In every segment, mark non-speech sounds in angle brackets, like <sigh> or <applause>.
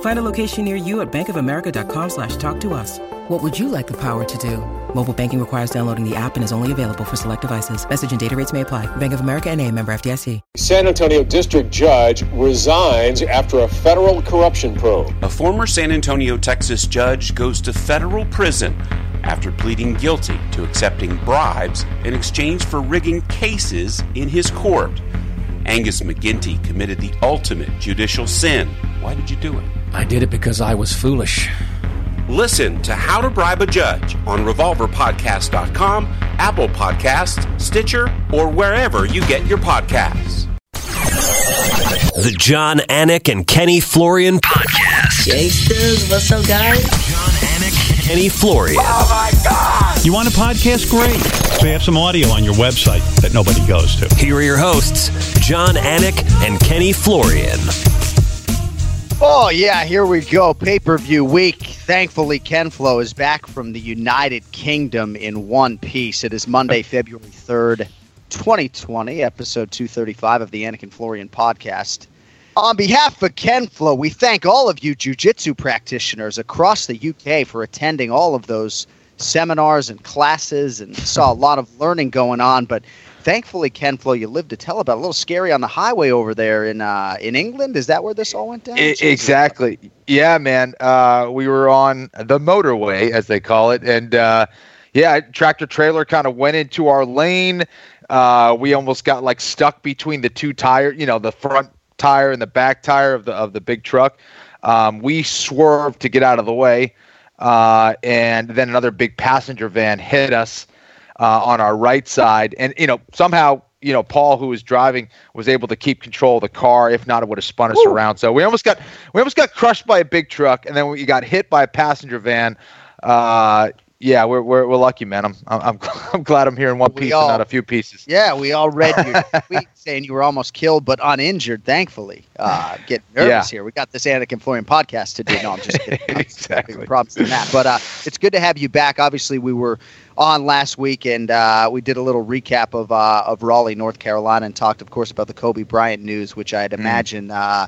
Find a location near you at bankofamerica.com slash talk to us. What would you like the power to do? Mobile banking requires downloading the app and is only available for select devices. Message and data rates may apply. Bank of America and a member FDIC. San Antonio district judge resigns after a federal corruption probe. A former San Antonio, Texas judge goes to federal prison after pleading guilty to accepting bribes in exchange for rigging cases in his court. Angus McGinty committed the ultimate judicial sin. Why did you do it? I did it because I was foolish. Listen to How to Bribe a Judge on RevolverPodcast.com, Apple Podcasts, Stitcher, or wherever you get your podcasts. The Jon Anik and Kenny Florian Podcast. Gangsters, what's up, guys? Jon Anik, Kenny Florian. Oh my God! You want a podcast? Great. So you have some audio on your website that nobody goes to. Here are your hosts, Jon Anik and Kenny Florian. Oh, yeah, here we go. Pay per view week. Thankfully, Ken Flo is back from the United Kingdom in one piece. It is Monday, February 3rd, 2020, episode 235 of the Anik and Florian podcast. On behalf of Ken Flo, we thank all of you jiu-jitsu practitioners across the UK for attending all of those seminars and classes and saw a lot of learning going on, but thankfully, Ken Flo, you lived to tell about. A little scary on the highway over there in uh, in England. Is that where this all went down? It, exactly. Yeah, man. Uh, we were on the motorway, as they call it, and uh, yeah, tractor trailer kind of went into our lane. Uh, we almost got like stuck between the two tire, You know, the front tire and the back tire of the of the big truck. Um, we swerved to get out of the way, uh, and then another big passenger van hit us uh, on our right side, and you know somehow you know Paul, who was driving, was able to keep control of the car. If not, it would have spun us Ooh. around. So we almost got we almost got crushed by a big truck, and then we got hit by a passenger van. Uh, yeah, we're, we're, we're lucky, man. I'm I'm I'm <laughs> glad I'm here in one we piece all, and not a few pieces. Yeah, we all read your <laughs> tweet saying you were almost killed but uninjured. Thankfully, uh, <laughs> get nervous yeah. here. We got this Anik and Florian podcast to do. No, I'm just kidding. exactly. Props to that. But uh, it's good to have you back. Obviously, we were on last week and uh, we did a little recap of uh, of Raleigh, North Carolina, and talked, of course, about the Kobe Bryant news, which I'd mm. imagine uh,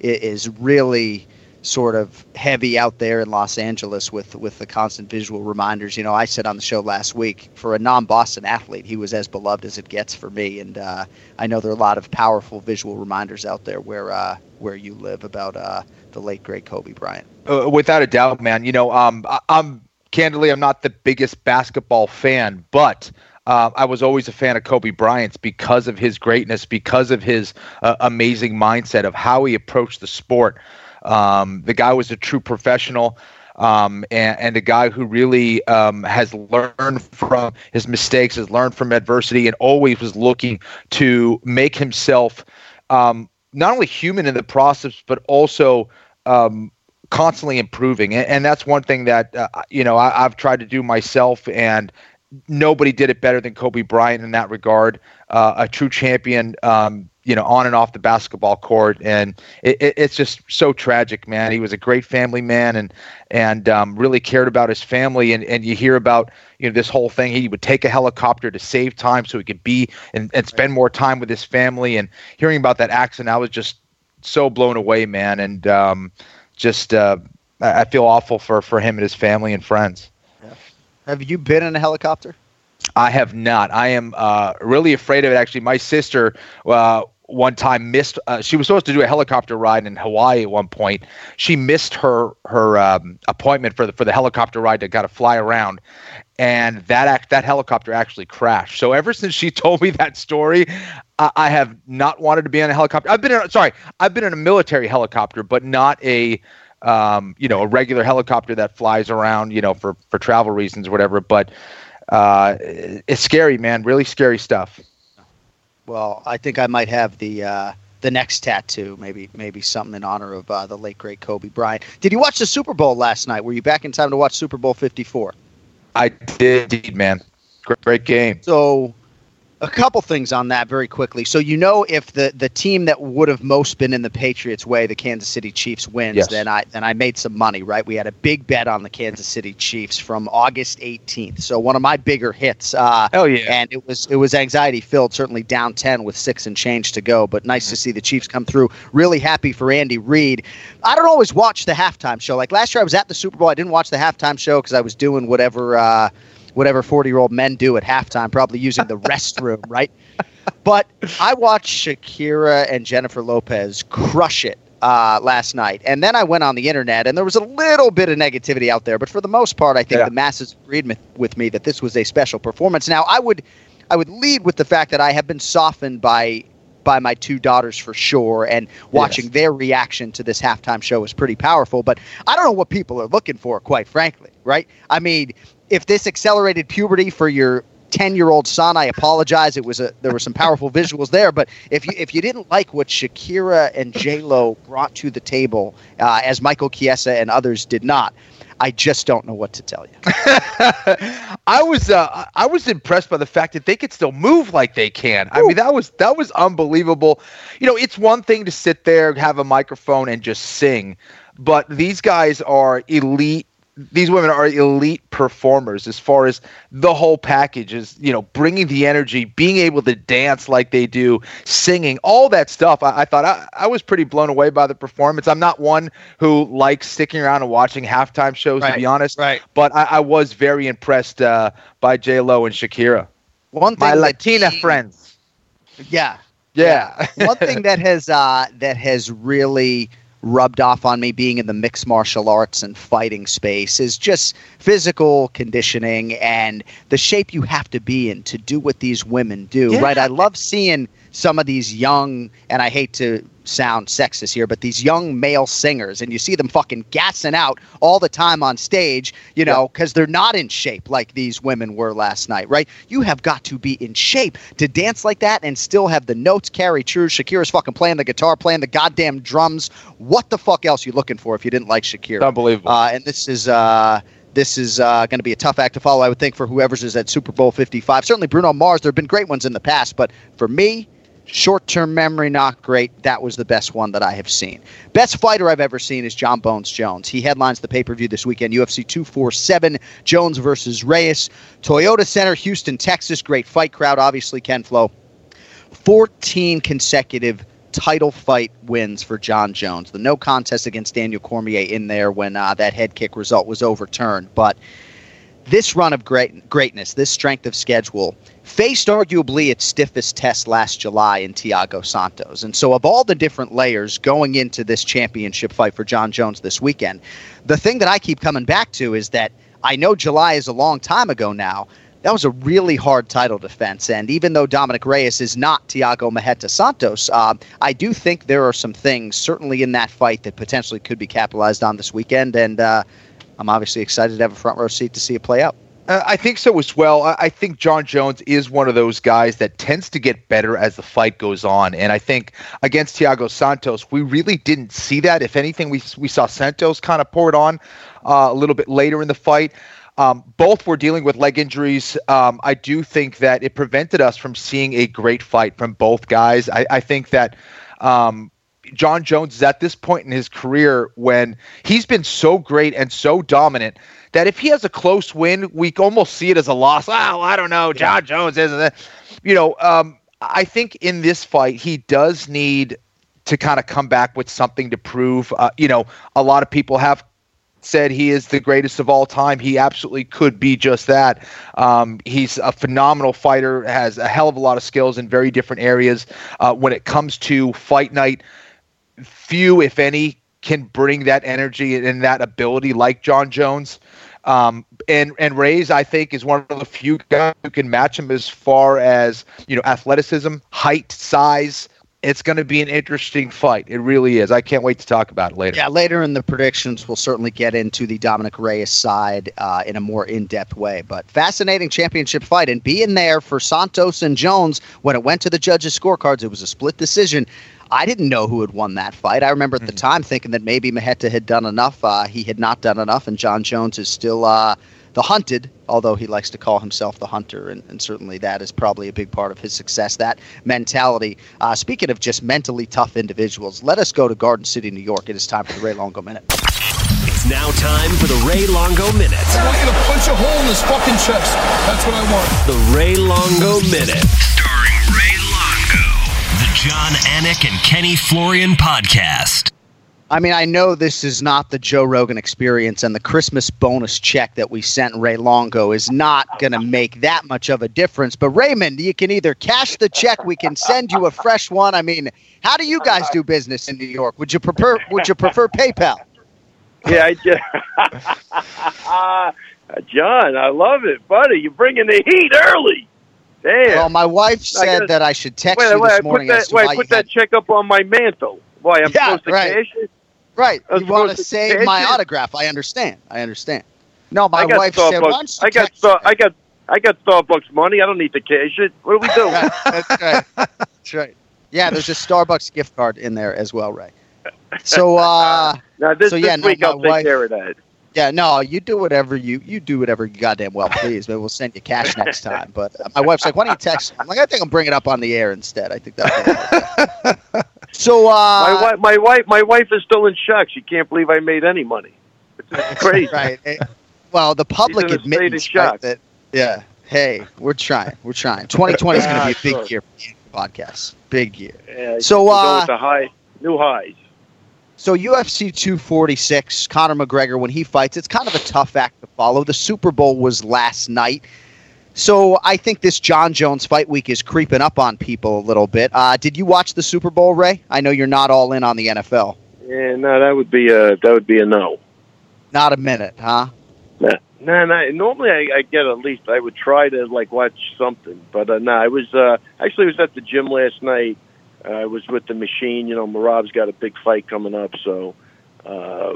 is really sort of heavy out there in Los Angeles with with the constant visual reminders. You know, I said on the show last week for a non-Boston athlete, he was as beloved as it gets for me, and uh, I know there are a lot of powerful visual reminders out there where uh, where you live about uh, the late great Kobe Bryant. Uh, without a doubt, man. You know, um, I, I'm candidly, I'm not the biggest basketball fan, but. Uh, I was always a fan of Kobe Bryant's because of his greatness, because of his uh, amazing mindset of how he approached the sport. Um, the guy was a true professional. Um, and, and, a guy who really um, has learned from his mistakes, has learned from adversity, and always was looking to make himself um, not only human in the process, but also um, constantly improving. And, and, that's one thing that uh, you know I, have tried to do myself, and nobody did it better than Kobe Bryant in that regard. Uh, a true champion, um, you know, on and off the basketball court, and it, it, it's just so tragic, man. He was a great family man, and and um, really cared about his family. And and you hear about you know this whole thing. He would take a helicopter to save time so he could be and, and spend more time with his family. And hearing about that accident, I was just so blown away, man. And um, just uh, I feel awful for for him and his family and friends. Have you been in a helicopter? I have not. I am uh, really afraid of it. Actually, my sister uh, one time missed. Uh, she was supposed to do a helicopter ride in Hawaii at one point. She missed her her um, appointment for the for the helicopter ride to got to fly around, and that act that helicopter actually crashed. So ever since she <laughs> told me that story, I, I have not wanted to be on a helicopter. I've been in, sorry, I've been in a military helicopter, but not a um, you know, a regular helicopter that flies around, you know, for for travel reasons or whatever. But uh, it's scary, man. Really scary stuff. Well, I think I might have the uh, the next tattoo. Maybe maybe something in honor of uh, the late great Kobe Bryant. Did you watch the Super Bowl last night? Were you back in time to watch Super Bowl Fifty Four? I did, indeed, man. Great, great game. So a couple things on that very quickly. So you know if the the team that would have most been in the Patriots way, the Kansas City Chiefs wins, yes. then I then I made some money, right? We had a big bet on the Kansas City Chiefs from August 18th. So one of my bigger hits. Uh oh yeah. And it was it was anxiety filled, certainly down 10 with 6 and change to go, but nice mm-hmm. to see the Chiefs come through. Really happy for Andy Reid. I don't always watch the halftime show. Like last year I was at the Super Bowl, I didn't watch the halftime show cuz I was doing whatever uh whatever 40 year old men do at halftime, probably using the restroom, <laughs> right? But I watched Shakira and Jennifer Lopez crush it uh, last night. And then I went on the internet, and there was a little bit of negativity out there. But for the most part, I think yeah. the masses agreed with me that this was a special performance. Now, I would, I would lead with the fact that I have been softened by by my two daughters for sure, and watching yes. their reaction to this halftime show was pretty powerful. But I don't know what people are looking for, quite frankly, right? I mean, if this accelerated puberty for your 10 year old son i apologize it was a there were some powerful visuals there but if you if you didn't like what shakira and j-lo brought to the table uh, as michael chiesa and others did not I just don't know what to tell you. <laughs> I was uh, I was impressed by the fact that they could still move like they can. I mean that was that was unbelievable. You know, it's one thing to sit there, have a microphone, and just sing, but these guys are elite these women are elite performers as far as the whole package is you know bringing the energy being able to dance like they do singing all that stuff. I, I thought I, I, was pretty blown away by the performance. I'm not one who likes sticking around and watching halftime shows right, to be honest right. but i, I was very impressed uh, by j lo and shakira. One thing my latina he, friends. Yeah. Yeah, yeah. one thing that has uh, that has really rubbed off on me being in the mixed martial arts and fighting space is just physical conditioning and the shape you have to be in to do what these women do yeah. right i love seeing some of these young and i hate to sound sexist here, but these young male singers, and you see them fucking gassing out all the time on stage, you know, because they're not in shape like these women were last night, right? You have got to be in shape to dance like that and still have the notes carry true. Shakira's fucking playing the guitar, playing the goddamn drums. What the fuck else you looking for if you didn't like Shakira? Unbelievable. Uh, and this is. Uh, this is uh, going to be a tough act to follow, I would think, for whoever's is at Super Bowl 55. Certainly Bruno Mars. There have been great ones in the past, but for me, Short term memory, not great. That was the best one that I have seen. Best fighter I've ever seen is Jon Bones Jones. He headlines the pay per view this weekend UFC 247, Jones versus Reyes. Toyota Center, Houston, Texas. Great fight crowd, obviously, Ken Flo. 14 consecutive title fight wins for Jon Jones. The no contest against Daniel Cormier in there when uh, that head kick result was overturned. But this run of great greatness, this strength of schedule, faced arguably its stiffest test last July in Thiago Santos. And so, of all the different layers going into this championship fight for Jon Jones this weekend, the thing that I keep coming back to is that I know July is a long time ago now. That was a really hard title defense. And even though Dominic Reyes is not Thiago Marreta Santos, uh, I do think there are some things, certainly in that fight, that potentially could be capitalized on this weekend. And uh, I'm obviously excited to have a front row seat to see it play out. Uh, I think so as well. I think Jon Jones is one of those guys that tends to get better as the fight goes on, and I think against Thiago Santos, we really didn't see that. If anything, we we saw Santos kind of pour it on uh, a little bit later in the fight. Um, both were dealing with leg injuries. Um, I do think that it prevented us from seeing a great fight from both guys. I, I think that um, Jon Jones is at this point in his career when he's been so great and so dominant that if he has a close win, we almost see it as a loss. Oh, I don't know. Jon Jones isn't it? You know, um, I think in this fight, he does need to kind of come back with something to prove. Uh, you know, a lot of people have said he is the greatest of all time. He absolutely could be just that. Um, he's a phenomenal fighter, has a hell of a lot of skills in very different areas. Uh, when it comes to fight night, few, if any, can bring that energy and that ability like Jon Jones. Um, and and Reyes, I think, is one of the few guys who can match him as far as you know athleticism, height, size. It's going to be an interesting fight. It really is. I can't wait to talk about it later. Yeah, later in the predictions, we'll certainly get into the Dominic Reyes side uh, in a more in-depth way. But fascinating championship fight, and being there for Santos and Jones when it went to the judges' scorecards, it was a split decision. I didn't know who had won that fight. I remember at the time thinking that maybe Marreta had done enough. Uh, he had not done enough, and Jon Jones is still uh, the hunted, although he likes to call himself the hunter, and, and, certainly that is probably a big part of his success. That mentality. Uh, speaking of just mentally tough individuals, let us go to Garden City, New York. It is time for the Ray Longo Minute. It's now time for the Ray Longo Minute. I want you to punch a hole in his fucking chest. That's what I want. The Ray Longo Minute. Starring Ray Longo. The Jon Anik and Kenny Florian podcast. I mean, I know this is not the Joe Rogan experience, and the Christmas bonus check that we sent Ray Longo is not going to make that much of a difference. But Raymond, you can either cash the check, we can send you a fresh one. I mean, how do you guys do business in New York? Would you prefer Would you prefer PayPal? Yeah, I just, <laughs> Jon, I love it, buddy. You're bringing the heat early. Damn. Well, my wife said I gotta, that I should text wait, you wait, this morning. Put that, wait, put that had... check up on my mantle. Why I'm yeah, supposed to right. cash it? Right. I'm You want to save my it? autograph? I understand. I understand. No, my wife Starbucks. said, "Why don't you I got Star- I got I got Starbucks money. I don't need to cash it. What are we doing? <laughs> That's right. That's right. Yeah, there's a Starbucks gift card in there as well, Ray. So, <laughs> uh, now this, so yeah, this no, week I'll take care of that. Yeah, no, you do whatever you you do whatever you goddamn well please. Maybe we'll send you cash next <laughs> time. But uh, my wife's like, "Why don't you text?" I'm like, "I think I'm bringing it up on the air instead." I think that's <laughs> so. Uh, my wife, my wife, my wife is still in shock. She can't believe I made any money. It's <laughs> crazy. right. Eh, Well, the public She's in a state of admittance, shock. right, that yeah. Hey, we're trying. We're trying. 2020 is going to be a big Sure. year for the podcast. Big year. Yeah, So, uh, going with the high, new highs. So UFC 246, Conor McGregor, when he fights, it's kind of a tough act to follow. The Super Bowl was last night. So I think this Jon Jones fight week is creeping up on people a little bit. Uh, did you watch the Super Bowl, Ray? I know you're not all in on the NFL. Yeah, no, that would be a that would be a no. Not a minute, huh? No, no, no. Normally, I, I get at least I would try to like watch something, but uh, no, I was uh, actually I was at the gym last night. I was with the machine. You know, Merab's got a big fight coming up, so uh,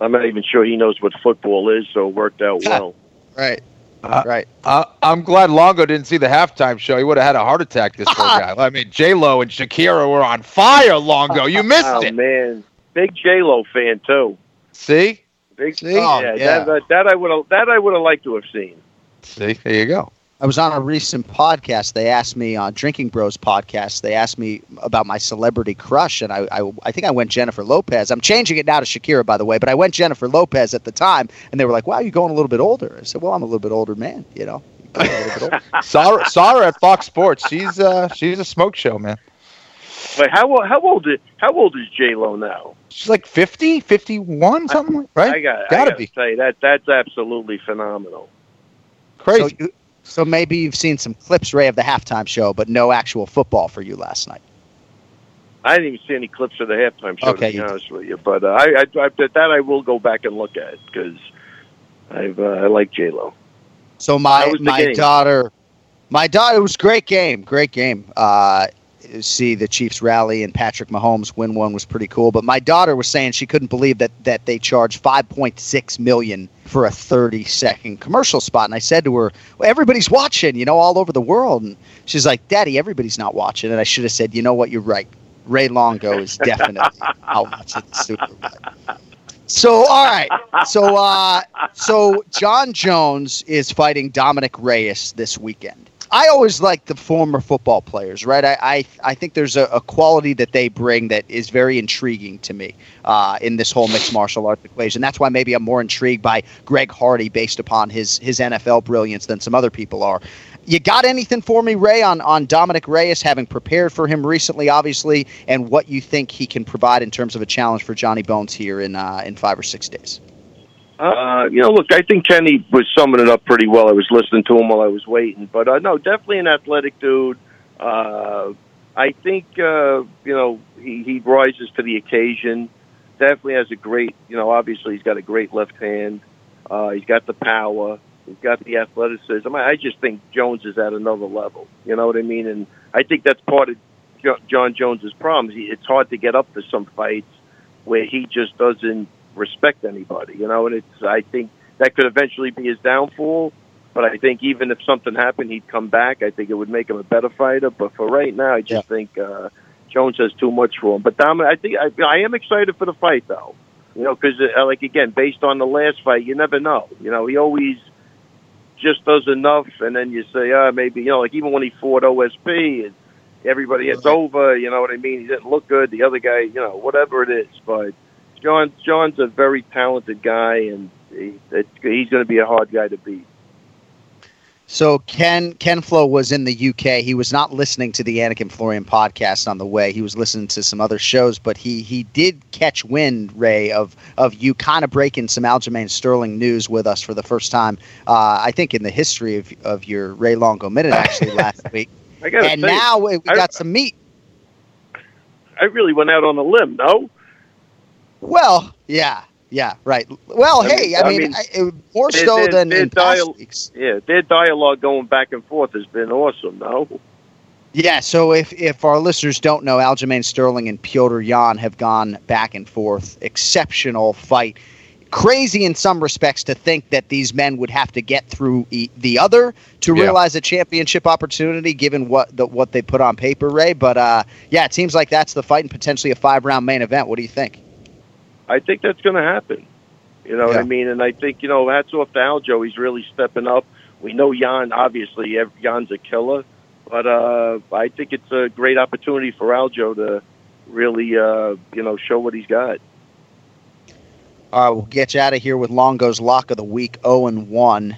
I'm not even sure he knows what football is. So it worked out well. Right. Uh, right. Uh, I'm glad Longo didn't see the halftime show. He would have had a heart attack. This poor <laughs> guy. I mean, J Lo and Shakira were on fire. Longo, you missed oh it. man, big J Lo fan too. See, Big, See? Oh, yeah, yeah. That, that, that I would have that I would have liked to have seen. see, there you go. I was on a recent podcast. They asked me on Drinking Bros podcast. They asked me about my celebrity crush, and I, I, I think I went Jennifer Lopez. I'm changing it now to Shakira, by the way, but I went Jennifer Lopez at the time, and they were like, "Wow, you're going a little bit older." I said, "Well, I'm a little bit older man, you know." <laughs> A little. Saw her, saw her at Fox Sports. She's uh, she's a smoke show, man. Wait, how o- how old is how old is J Lo now? She's like 50, 51, something like right. I got I Gotta gotta be say that that's absolutely phenomenal. crazy. So, you, so maybe you've seen some clips, Ray, of the halftime show, but no actual football for you last night. I didn't even see any clips of the halftime show Okay, to be honest with you, but uh, I, I, I that I will go back and look at because I've uh, I like J Lo. So my How was the my game? daughter, my daughter, it was great game, great game. Uh, see the Chiefs rally and Patrick Mahomes win one was pretty cool. But my daughter was saying she couldn't believe that that they charged 5.6 million for a 30 second commercial spot. And I said to her, "Well, everybody's watching, you know, all over the world." And she's like, "Daddy, everybody's not watching." And I should have said, "You know what? You're right. Ray Longo is definitely <laughs> out watching the Super Bowl." So all right, so uh, so Jon Jones is fighting Dominic Reyes this weekend. I always like the former football players, right? I I, I think there's a, a, quality that they bring that is very intriguing to me uh, in this whole mixed martial arts equation. That's why maybe I'm more intrigued by Greg Hardy based upon his his NFL brilliance than some other people are. You got anything for me, Ray, on on Dominic Reyes, having prepared for him recently, obviously, and what you think he can provide in terms of a challenge for Johnny Bones here in uh, in five or six days? Uh, you know, look, I think Kenny was summing it up pretty well. I was listening to him while I was waiting, but uh, no, definitely an athletic dude. Uh, I think uh, you know he, he rises to the occasion. Definitely has a great, you know, obviously he's got a great left hand. Uh, he's got the power. He's got the athleticism. I, just think Jones is at another level. You know what I mean? And I think that's part of jo- Jon Jones's problems. It's hard to get up to some fights where he just doesn't respect anybody, you know. And it's I think that could eventually be his downfall. But I think even if something happened, he'd come back. I think it would make him a better fighter. But for right now, I just yeah. think uh, Jones has too much for him. But Dom, I think I, I am excited for the fight, though. You know, because uh, like again, based on the last fight, you never know. You know, he always just does enough, and then you say, ah, oh, maybe you know, like even when he fought OSP, and everybody it's over. You know what I mean? He didn't look good. The other guy, you know, whatever it is, but John John's a very talented guy, and he, he's going to be a hard guy to beat. So Ken Ken Flo was in the UK. He was not listening to the Anik and Florian podcast on the way. He was listening to some other shows, but he he did catch wind, Ray, of of you kind of breaking some Aljamain Sterling news with us for the first time. Uh, I think in the history of of your Ray Longo minute actually <laughs> last week. and say, now we, we got I, some meat. I really went out on a limb, no? Well, yeah, yeah, right. Well, I hey, mean, I, I mean, mean more so their, than their in dial- weeks. Yeah, their dialogue going back and forth has been awesome. No. Yeah, so if, if our listeners don't know, Aljamain Sterling and Petr Yan have gone back and forth. Exceptional fight. Crazy in some respects to think that these men would have to get through e- the other to yeah. realize a championship opportunity, given what the, what they put on paper, Ray. But uh, yeah, it seems like that's the fight and potentially a five round main event. What do you think? I think that's going to happen. You know yeah. what I mean? And I think, you know, hats off to Aljo. He's really stepping up. We know Yan. obviously, Yan's a killer. But uh, I think it's a great opportunity for Aljo to really, uh, you know, show what he's got. All right, we'll get you out of here with Longo's lock of the week, 0 and 1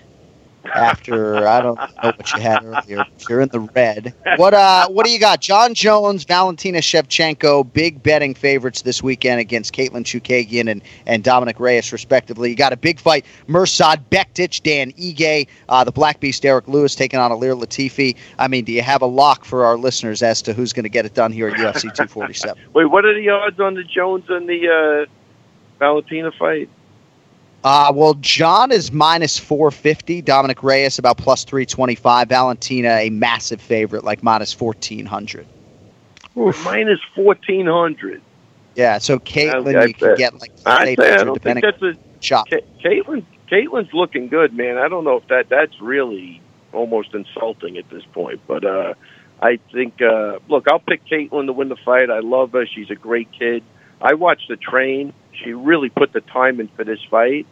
after I don't know what you had earlier. You're in the red. What uh what do you got? John Jones, Valentina Shevchenko, big betting favorites this weekend against Katlyn Chookagian and, and Dominic Reyes, respectively. You got a big fight. Mirsad Bektic, Dan Ige, uh, the Black Beast Derrick Lewis taking on Ilir Latifi. I mean, do you have a lock for our listeners as to who's going to get it done here at UFC 247? <laughs> Wait, what are the odds on the Jones and the uh, Valentina fight? Uh, well, Jon is minus 450. Dominic Reyes about plus 325. Valentina, a massive favorite, like minus 1400. Minus 1400. Yeah, so Katlyn, I, I you can get like I, say, I don't think that's a shot. Katlyn, Katlyn's looking good, man. I don't know if that that's really almost insulting at this point, but uh, I think uh, look, I'll pick Katlyn to win the fight. I love her. She's a great kid. I watched the train she really put the time in for this fight.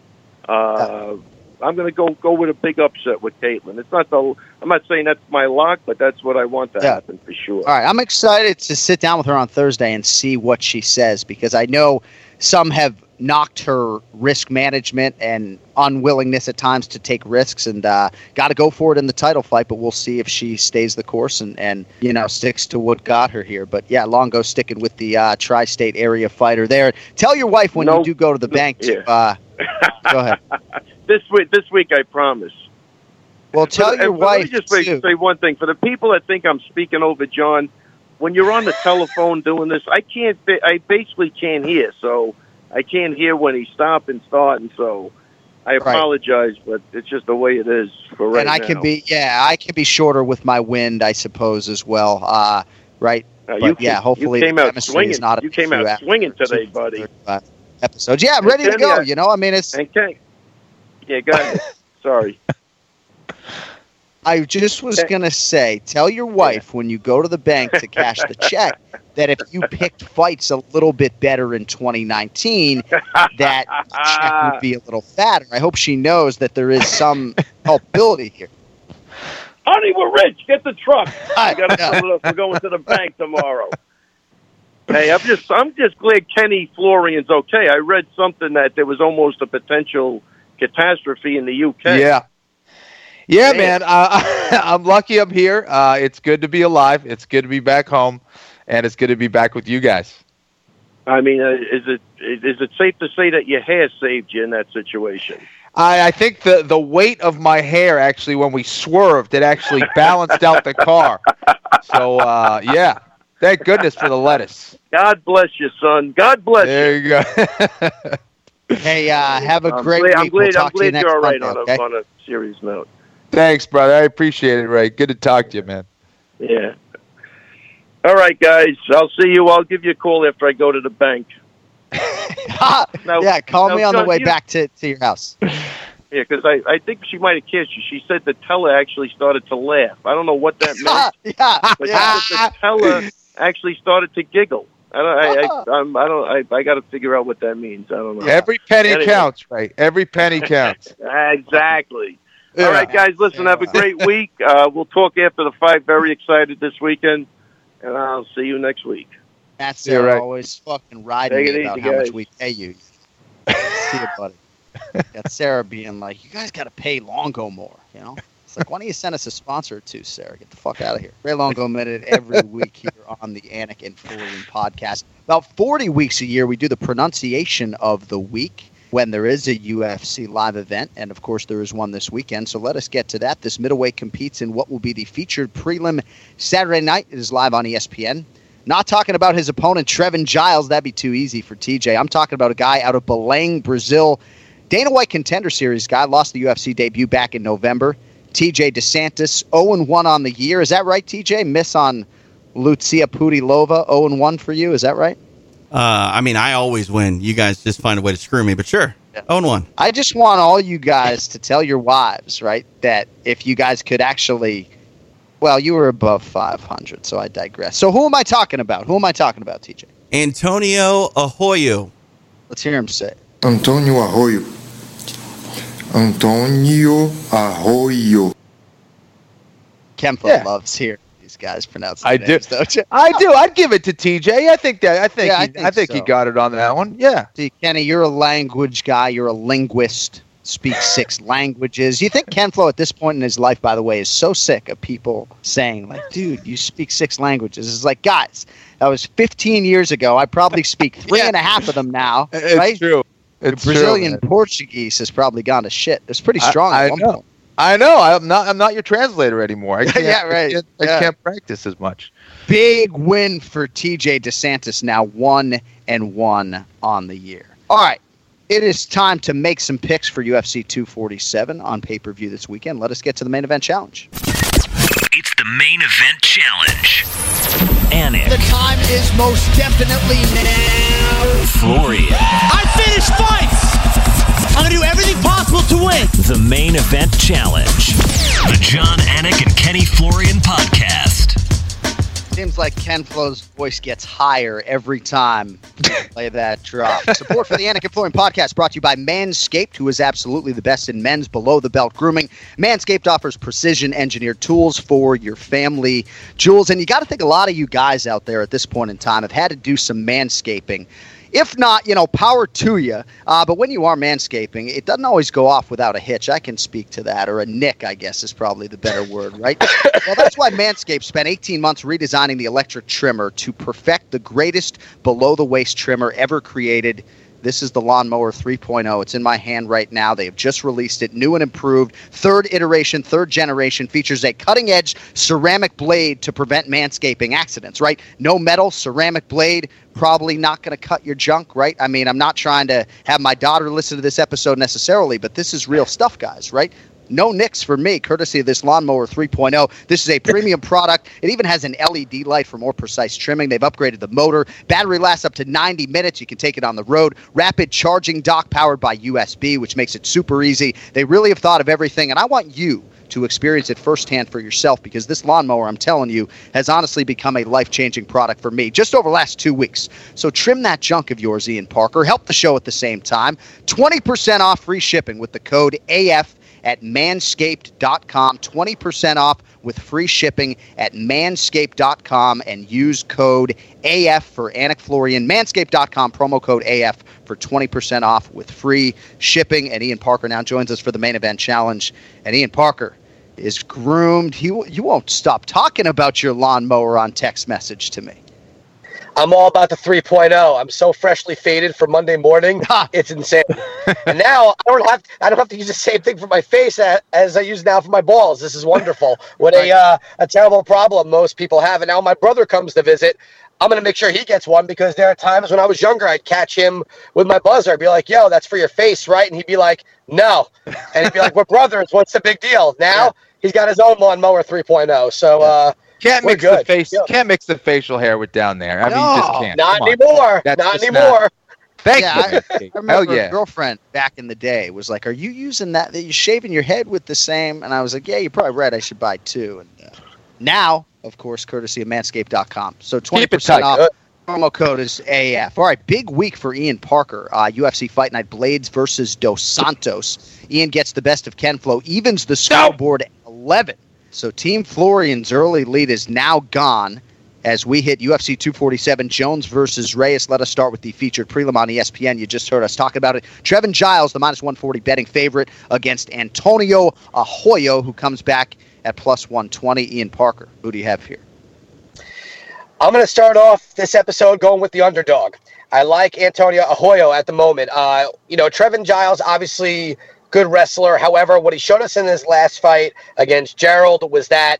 Uh, I'm going to go go with a big upset with Katlyn. It's not the I'm not saying that's my lock, but that's what I want to yeah. happen for sure. All right, I'm excited to sit down with her on Thursday and see what she says because I know some have knocked her risk management and unwillingness at times to take risks and uh, got to go for it in the title fight but we'll see if she stays the course and, and you know sticks to what got her here. But yeah longo sticking with the uh, tri-state area fighter there. Tell your wife when you do go to the bank to uh, go ahead. <laughs> This week this week i promise. Well tell your wife let me just too. say one thing. For the people that think i'm speaking over john when you're on the telephone doing this i can't i basically can't hear. So I can't hear when he stop and start, and so I apologize, right. but it's just the way it is for right now. And I now. can be, yeah, I can be shorter with my wind, I suppose, as well. Uh, right? Uh, but, came, yeah, hopefully you came out swinging. Not you came out swinging today, buddy. Episodes, yeah, I'm ready to go. You know, I mean, it's okay. Yeah, go ahead. <laughs> Sorry. I just was going to say, tell your wife when you go to the bank to cash the check that if you picked fights a little bit better in 2019, that check would be a little fatter. I hope she knows that there is some <laughs> culpability here. Honey, we're rich. Get the truck. We got to We're going to the bank tomorrow. Hey, I'm just I'm just glad Kenny Florian's okay. I read something that there was almost a potential catastrophe in the UK. Yeah. Yeah, man. Uh, <laughs> I'm lucky I'm here. Uh, it's good to be alive. It's good to be back home, and it's good to be back with you guys. I mean, uh, is it is it safe to say that your hair saved you in that situation? I, I think the the weight of my hair actually, when we swerved, it actually <laughs> balanced out the car. So uh, yeah, thank goodness for the lettuce. God bless you, son. God bless there you. There you go. <laughs> hey, uh, have a I'm great glad, week. I'm glad, we'll talk I'm glad to you next you're all right Monday, on, okay? on a serious note. Thanks, brother. I appreciate it, Ray. Good to talk to you, man. Yeah. All right, guys. I'll see you. I'll give you a call after I go to the bank. <laughs> Now- yeah, call now, me on the way you- back to, to your house. <laughs> Yeah, because I, I think she might have kissed you. She said the teller actually started to laugh. I don't know what that <laughs> meant, yeah, but yeah. the teller actually started to giggle. I don't. I, I, I'm, I don't. I, I got to figure out what that means. I don't know. Every penny Anyway. counts, right? Every penny counts. exactly. Yeah. All right, guys. Listen. Have a great week. <laughs> Uh, we'll talk after the fight. Very excited this weekend, and I'll see you next week. That's You're right. always fucking riding me about easy, how much we pay you. <laughs> See you, buddy. Got Sarah being like, you guys got to pay Longo more, you know? It's like, why don't you send us a sponsor or two, Sarah? Get the fuck out of here. Ray Longo Minute every <laughs> week here on the Anik and Florian podcast. About 40 weeks a year, we do the pronunciation of the week when there is a UFC live event. And of course, there is one this weekend. So let us get to that. This middleweight competes in what will be the featured prelim Saturday night. It is live on ESPN. Not talking about his opponent, Trevin Giles. That'd be too easy for TJ. I'm talking about a guy out of Belém, Brazil. Dana White Contender Series guy lost the UFC debut back in November. TJ DeSantis, 0 1 on the year. Is that right, TJ? Miss on Lucia Pudilova, 0 1 for you. Is that right? Uh, I mean, I always win. You guys just find a way to screw me, but sure. Own one. I just want all you guys to tell your wives, right, that if you guys could actually, well, you were above 500, so I digress. So who am I talking about? Who am I talking about, TJ? Antonio Arroyo. Let's hear him say it. Antonio Arroyo. Antonio Arroyo. Kempo Yeah. loves hearing these guys pronounce it. I their do. don't you? I do. I'd give it to TJ. I think that. I think. Yeah, I think I think he got it on that one. Yeah. See, Kenny, you're a language guy. You're a linguist. Speak six <laughs> languages. You think Ken Flo at this point in his life, by the way, is so sick of people saying, like, dude, you speak six languages. It's like, guys, that was 15 years ago. I probably speak <laughs> three and a half of them now. It's right? true. It's Brazilian man. Portuguese has probably gone to shit. It's pretty I- strong I, one know. point. I know. I'm not. I'm not your translator anymore. I can't, <laughs> Yeah, right. I, can't, I can't practice as much. Big win for TJ DeSantis now one and one on the year. All right. It is time to make some picks for UFC 247 on pay per view this weekend. Let us get to the main event challenge. It's the main event challenge. Anik, The time is most definitely now. Florian, main event challenge. The Jon Anik and Kenny Florian podcast. Seems like Ken Flo's voice gets higher every time play that drop. <laughs> Support for the Anik and Florian podcast brought to you by Manscaped, who is absolutely the best in men's below the belt grooming. Manscaped offers precision engineered tools for your family jewels. And you got to think a lot of you guys out there at this point in time have had to do some manscaping. If not, you know, power to you. Uh, but when you are manscaping, it doesn't always go off without a hitch. I can speak to that, or a nick, I guess is probably the better word, right? <laughs> well, that's why Manscaped spent 18 months redesigning the electric trimmer to perfect the greatest below the waist trimmer ever created. This is the Lawnmower 3.0. It's in my hand right now. They have just released it, new and improved. Third iteration, third generation, features a cutting edge ceramic blade to prevent manscaping accidents, right? No metal, ceramic blade, probably not going to cut your junk, right? I mean, I'm not trying to have my daughter listen to this episode necessarily, but this is real stuff, guys, right? No nicks for me, courtesy of this Lawnmower 3.0. This is a premium product. It even has an LED light for more precise trimming. They've upgraded the motor. Battery lasts up to 90 minutes. You can take it on the road. Rapid charging dock powered by USB, which makes it super easy. They really have thought of everything, and I want you to experience it firsthand for yourself because this lawnmower, I'm telling you, has honestly become a life changing product for me just over the last two weeks. So trim that junk of yours, Ian Parker. Help the show at the same time. 20% off free shipping with the code AF at manscaped.com. 20% off with free shipping at manscaped.com and use code AF for Anik Florian. Manscaped.com, promo code AF for 20% off with free shipping. And Ian Parker now joins us for the main event challenge. And Ian Parker is groomed. He, you won't stop talking about your lawnmower on text message to me. I'm all about the 3.0. I'm so freshly faded for Monday morning. <laughs> it's insane. and now I don't have I don't have to use the same thing for my face as, as I use now for my balls. This is wonderful. What a uh, a terrible problem most people have. And now my brother comes to visit. I'm gonna make sure he gets one because there are times when I was younger, I'd catch him with my buzzer. I'd be like, "Yo, that's for your face, right?" And he'd be like, "No," and he'd be like, "We're brothers. What's the big deal?" Now yeah. he's got his own lawnmower 3.0 So. uh can't We're mix good. the face. Yeah. Can't mix the facial hair with down there. I mean, you just can't. Not Come anymore. That's Not just anymore. Thank yeah, you. I, I Hell remember yeah. a girlfriend back in the day was like, "Are you using that? That you shaving your head with the same?" And I was like, "Yeah, you're probably right. I should buy two. And uh, now, of course, courtesy of Manscaped.com. So twenty percent tight. off. Promo code is AF. All right, big week for Ian Parker. Uh, UFC Fight Night Blaydes versus Dos Santos. Ian gets the best of Ken Flo, evens the scoreboard at 11. So Team Florian's early lead is now gone as we hit UFC 247 Jones versus Reyes. Let us start with the featured prelim on ESPN. You just heard us talk about it. Trevin Giles, the minus 140 betting favorite against Antonio Arroyo, who comes back at plus 120. Ian Parker, who do you have here? I'm going to start off this episode going with the underdog. I like Antonio Arroyo at the moment. Uh, you know, Trevin Giles, obviously good wrestler. However, what he showed us in his last fight against Gerald was that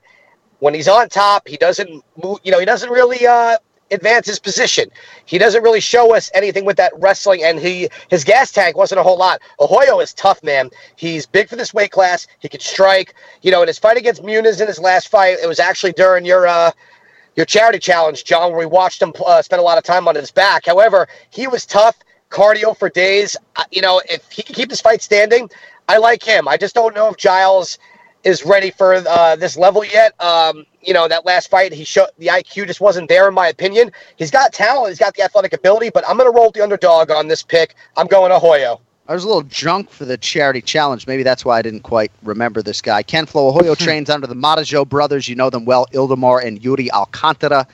when he's on top, he doesn't, move, you know, he doesn't really uh, advance his position. He doesn't really show us anything with that wrestling, and he his gas tank wasn't a whole lot. Arroyo is tough, man. He's big for this weight class. He can strike. You know, in his fight against Muniz in his last fight, it was actually during your. Uh, your charity challenge, Jon, where we watched him uh, spend a lot of time on his back. However, he was tough, cardio for days. Uh, you know, if he can keep this fight standing, I like him. I just don't know if Giles is ready for uh, this level yet. Um, you know, that last fight, he showed the IQ just wasn't there, in my opinion. He's got talent, he's got the athletic ability, but I'm going to roll the underdog on this pick. I'm going to Hoyo. I was a little drunk for the charity challenge. Maybe that's why I didn't quite remember this guy. Ken Flo Arroyo <laughs> trains under the Marajó brothers. You know them well, Ildemar and Yuri Alcantara.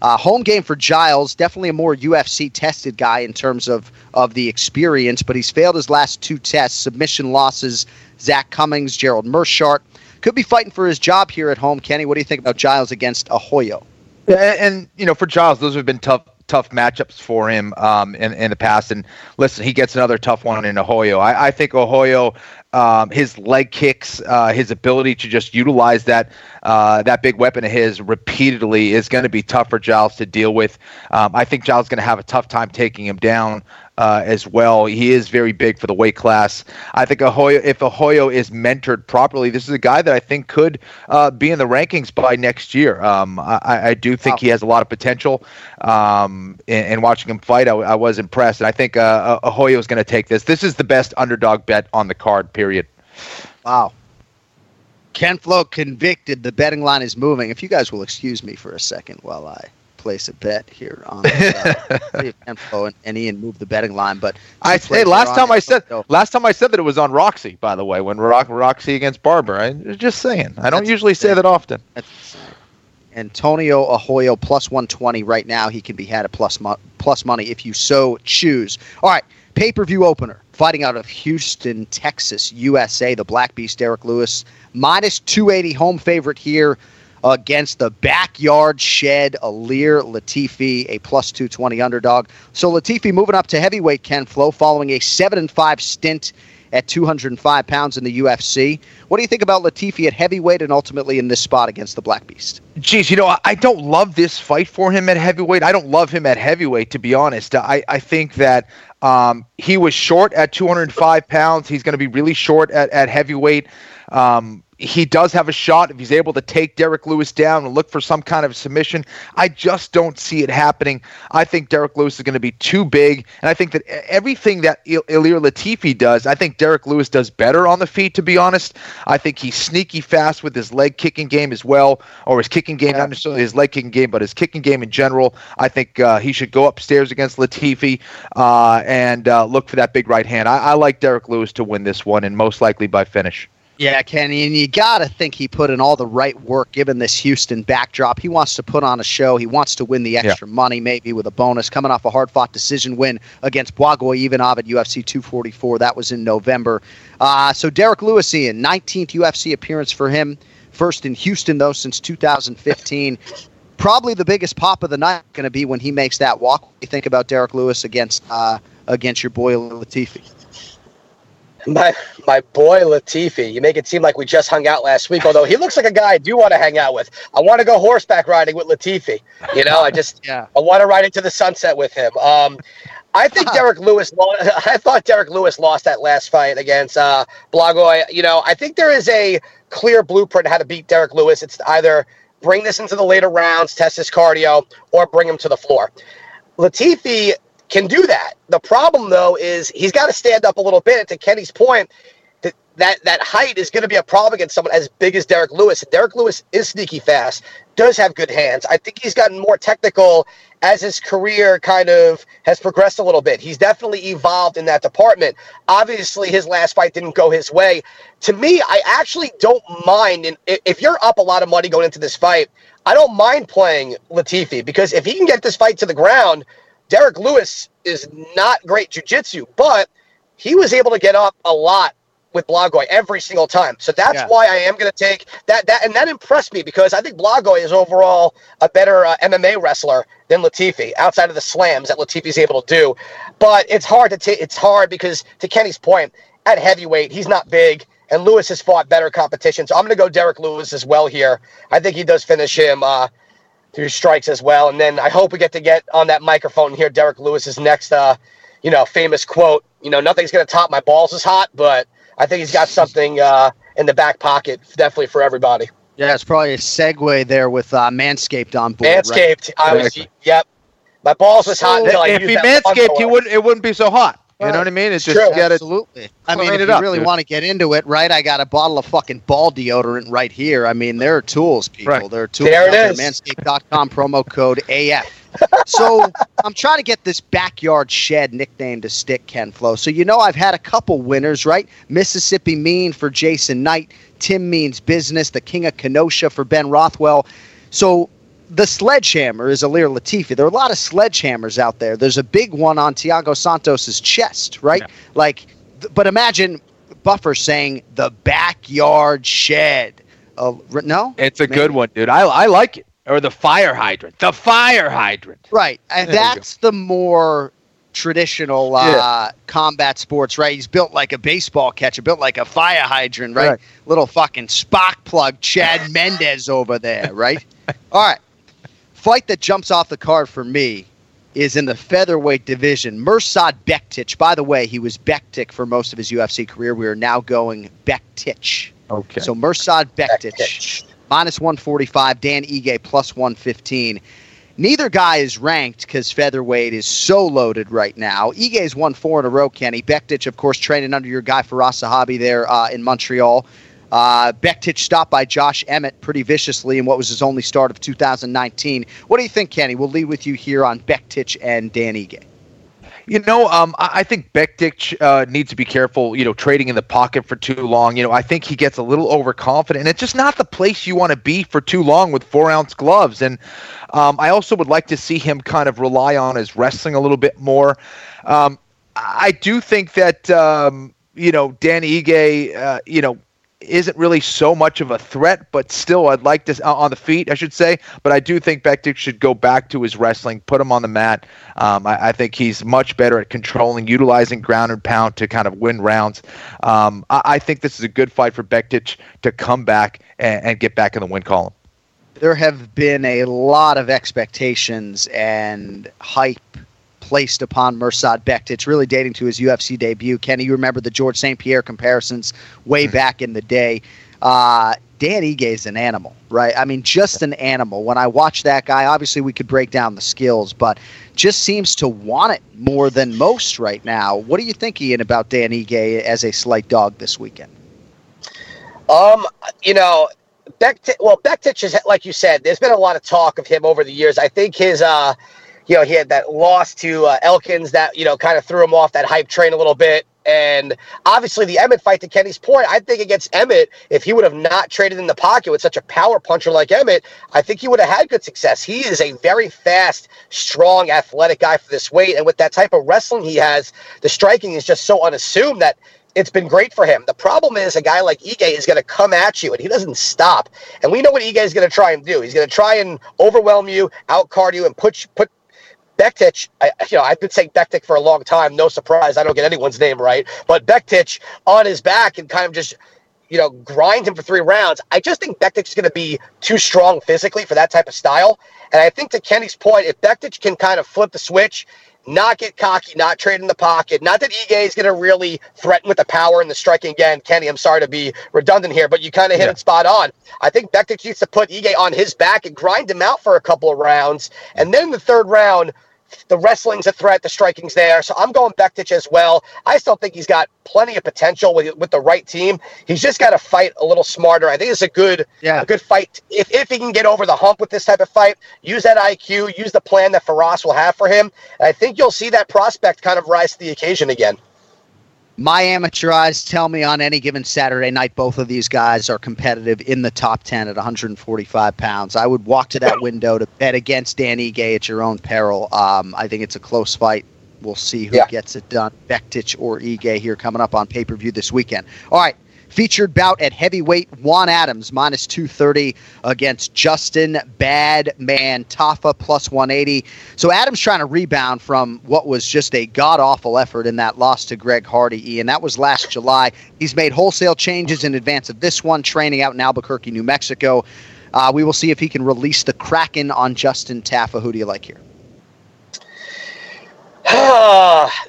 Uh, home game for Giles, definitely a more UFC tested guy in terms of, of the experience, but he's failed his last two tests, submission losses. Zak Cummings, Gerald Meerschaert. Could be fighting for his job here at home. Kenny, what do you think about Giles against Arroyo? Yeah, and, you know, for Giles, those have been tough tough matchups for him um, in, in the past. And listen, he gets another tough one in Arroyo. I, I think Arroyo, um, his leg kicks, uh, his ability to just utilize that uh, that big weapon of his repeatedly is going to be tough for Giles to deal with. Um, I think Giles is going to have a tough time taking him down. Uh, as well, he is very big for the weight class. I think Arroyo, if Arroyo is mentored properly, this is a guy that I think could uh, be in the rankings by next year. Um, I, I, do think wow. he has a lot of potential. Um, and, and, watching him fight, I, I, was impressed. And I think uh, Arroyo is going to take this. This is the best underdog bet on the card. Period. Wow. Ken Flo convicted. The betting line is moving. If you guys will excuse me for a second while I place a bet here on uh, <laughs> Ken Flo and, and move the betting line. But I hey, last time I said last time I said that it was on Roxy. By the way, when Rock, Roxy against Barber, I just saying. I don't That's usually say that often. Antonio Arroyo plus 120 right now. He can be had at plus, mo- plus money if you so choose. All right, pay per view opener. Fighting out of Houston, Texas, USA, the Black Beast, Derrick Lewis, minus 280 home favorite here against the backyard shed, Ilir Latifi, a plus 220 underdog. So Latifi moving up to heavyweight Ken Flo following a 7 and 5 stint at 205 pounds in the UFC. What do you think about Latifi at heavyweight and ultimately in this spot against the Black Beast? Geez, you know, I don't love this fight for him at heavyweight. I don't love him at heavyweight, to be honest. I, I think that um, he was short at 205 pounds. He's going to be really short at, at heavyweight. Um, he does have a shot if he's able to take Derrick Lewis down and look for some kind of submission. I just don't see it happening. I think Derrick Lewis is going to be too big, and I think that everything that Il- Ilir Latifi does, I think Derrick Lewis does better on the feet. To be honest, I think he's sneaky fast with his leg kicking game as well, or his kicking game, not necessarily his leg kicking game, but his kicking game in general. I think uh, he should go upstairs against Latifi uh, and uh, look for that big right hand. I, I like Derrick Lewis to win this one, and most likely by finish. Yeah, Kenny, and you got to think he put in all the right work given this Houston backdrop. He wants to put on a show. He wants to win the extra yeah. money, maybe with a bonus, coming off a hard fought decision win against Blagoy Ivanov at UFC 244. That was in November. Uh, so Derrick Lewis, Ian, 19th UFC appearance for him. First in Houston, though, since 2015. Probably the biggest pop of the night going to be when he makes that walk. What do you think about Derrick Lewis against uh, against your boy Latifi? My my boy Latifi. You make it seem like we just hung out last week, although he looks like a guy I do want to hang out with. I want to go horseback riding with Latifi. You know, I just <laughs> yeah. I want to ride into the sunset with him. Um, I think Derrick Lewis. <laughs> I thought Derrick Lewis lost that last fight against uh, Blagoy. You know, I think there is a clear blueprint how to beat Derrick Lewis. It's either bring this into the later rounds, test his cardio, or bring him to the floor. Latifi can do that. The problem though is he's got to stand up a little bit. To Kenny's point, that that, that height is going to be a problem against someone as big as Derrick Lewis. Derrick Lewis is sneaky fast, does have good hands. I think he's gotten more technical as his career kind of has progressed a little bit. He's definitely evolved in that department. Obviously, his last fight didn't go his way. To me, I actually don't mind. And if you're up a lot of money going into this fight, I don't mind playing Latifi because if he can get this fight to the ground, Derrick Lewis is not great jujitsu, but he was able to get up a lot with Blagoy every single time. So that's yeah. why I am going to take that. That and that impressed me because I think Blagoy is overall a better uh, MMA wrestler than Latifi outside of the slams that Latifi's able to do. But it's hard to take. It's hard because to Kenny's point, at heavyweight, he's not big. And Lewis has fought better competition. So I'm going to go Derrick Lewis as well here. I think he does finish him. Uh, through strikes as well. And then I hope we get to get on that microphone and hear Derrick Lewis's next, uh, you know, famous quote. You know, nothing's going to top my balls is hot, but I think he's got something uh, in the back pocket, definitely for everybody. Yeah, it's probably a segue there with uh, Manscaped on board. Manscaped, right? I was, yep. My balls was hot until I If he manscaped, he wouldn't. It wouldn't be so hot. You know what I mean? It's just True. get Absolutely. it. I mean, if you up, really dude. want to get into it, right? I got a bottle of fucking ball deodorant right here. I mean, there are tools, people. Right. There are tools. There it out is. Manscaped.com <laughs> promo code AF. So I'm trying to get this backyard shed nickname to stick, Ken Flo. So you know I've had a couple winners, right? Mississippi Mean for Jason Knight, Tim Means Business, the King of Kenosha for Ben Rothwell. So the sledgehammer is Ilir Latifi. There are a lot of sledgehammers out there. There's a big one on Thiago Santos's chest, right? Like, th- but imagine Buffer saying the backyard shed. Uh, no, It's a Maybe. good one, dude. I I like it. Or the fire hydrant. The fire hydrant. Right, and There that's the more traditional uh, Yeah. combat sports, right? He's built like a baseball catcher, built like a fire hydrant, right? Right. Little fucking spark plug, Chad <laughs> Mendes over there, right? All right, fight that jumps off the card for me is in the featherweight division. Mirsad Bektic. By the way, he was Bektic for most of his UFC career. We are now going Bektic. Okay. So Mirsad Bektic, minus 145, Dan Ige plus 115. Neither guy is ranked because featherweight is so loaded right now. Ige's won four in a row, Kenny. Bektic, of course, training under your guy Firas Zahabi there uh, in Montreal. Uh, stopped by Josh Emmett pretty viciously in what was his only start of 2019. What do you think, Kenny? We'll lead with you here on Bektic and Dan Ige. You know, um, I, I think Bektic uh, needs to be careful. You know, trading in the pocket for too long. You know, I think he gets a little overconfident, and it's just not the place you want to be for too long with four ounce gloves. And um, I also would like to see him kind of rely on his wrestling a little bit more. Um, I do think that um, you know Dan Ige, uh, you know, isn't really so much of a threat, but still, I'd like to uh, on the feet, I should say. But I do think Bektic should go back to his wrestling, put him on the mat. Um, I, I think he's much better at controlling, utilizing ground and pound to kind of win rounds. Um, I, I think this is a good fight for Bektic to come back and, and get back in the win column. there have been a lot of expectations and hype placed upon Mirsad Bektic, really dating to his UFC debut. Kenny, you remember the George St. Pierre comparisons way mm-hmm. back in the day. Uh, Dan Ige is an animal, right? I mean, just an animal. When I watch that guy, obviously we could break down the skills, but just seems to want it more than most right now. What are you thinking about Dan Ige as a slight dog this weekend? Um, you know, Bektic, well, Bektic is like you said. There's been a lot of talk of him over the years. I think his, uh, you know, he had that loss to uh, Elkins that you know kind of threw him off that hype train a little bit. And obviously, the Emmett fight, to Kenny's point, I think against Emmett, if he would have not traded in the pocket with such a power puncher like Emmett, I think he would have had good success. He is a very fast, strong, athletic guy for this weight. And with that type of wrestling he has, the striking is just so unassumed that it's been great for him. The problem is a guy like Ige is going to come at you and he doesn't stop. And we know what Ige is going to try and do. He's going to try and overwhelm you, outcard you, and put put Bektic, I, you know, I've been saying Bektic for a long time. No surprise, I don't get anyone's name right. But Bektic on his back and kind of just, you know, grind him for three rounds. I just think Bektic is going to be too strong physically for that type of style. And I think to Kenny's point, if Bektic can kind of flip the switch not get cocky, not trade in the pocket. Not that Ige is going to really threaten with the power and the striking again. Kenny, I'm sorry to be redundant here, but you kind of hit yeah. it spot on. I think Bektic needs to put Ige on his back and grind him out for a couple of rounds. And then the third round, the wrestling's a threat, the striking's there. So I'm going Bektic as well. I still think he's got plenty of potential with with the right team. He's just got to fight a little smarter. I think it's a good yeah. a good fight. If, if he can get over the hump with this type of fight, use that IQ, use the plan that Firas will have for him. And I think you'll see that prospect kind of rise to the occasion again my amateur eyes tell me on any given Saturday night, both of these guys are competitive in the top 10 at 145 pounds. I would walk to that window to bet against Dan Ige at your own peril. Um, I think it's a close fight. We'll see who yeah. gets it done, Bektic or Ige, here coming up on pay per view this weekend. All right, Featured bout at heavyweight, Juan Adams minus 230 against Justin Badman Tafa plus 180. So Adams trying to rebound from what was just a god awful effort in that loss to Greg Hardy, Ian. That was last July. He's made wholesale changes in advance of this one, training out in Albuquerque, New Mexico. Uh, we will see if he can release the Kraken on Justin Tafa. Who do you like here? <sighs> <sighs> <sighs> <laughs>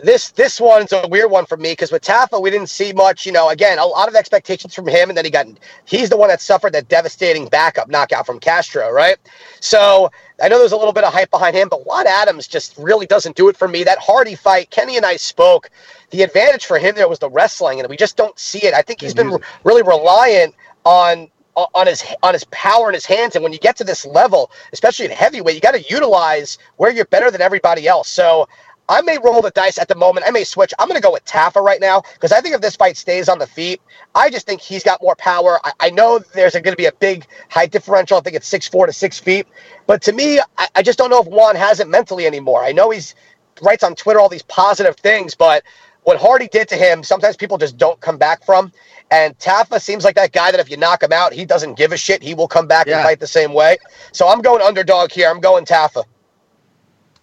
this this one's a weird one for me because with Tafa we didn't see much. You know, again, a lot of expectations from him, and then he got he's the one that suffered that devastating backup knockout from Castro, right? So I know there's a little bit of hype behind him, but Juan Adams just really doesn't do it for me. That Hardy fight, Kenny and I spoke. The advantage for him there was the wrestling, and we just don't see it. I think he's been mhm. really reliant on on his on his power in his hands. And when you get to this level, especially in heavyweight, you got to utilize where you're better than everybody else. So I may roll the dice at the moment. I may switch. I'm going to go with Tafa right now because I think if this fight stays on the feet, I just think he's got more power. I, I know there's going to be a big height differential. I think it's six four to six feet. But to me, I, I just don't know if Juan has it mentally anymore. I know he's writes on Twitter all these positive things, but what Hardy did to him, sometimes people just don't come back from. And Tafa seems like that guy that if you knock him out, he doesn't give a shit. He will come back yeah. and fight the same way. So I'm going underdog here. I'm going Tafa.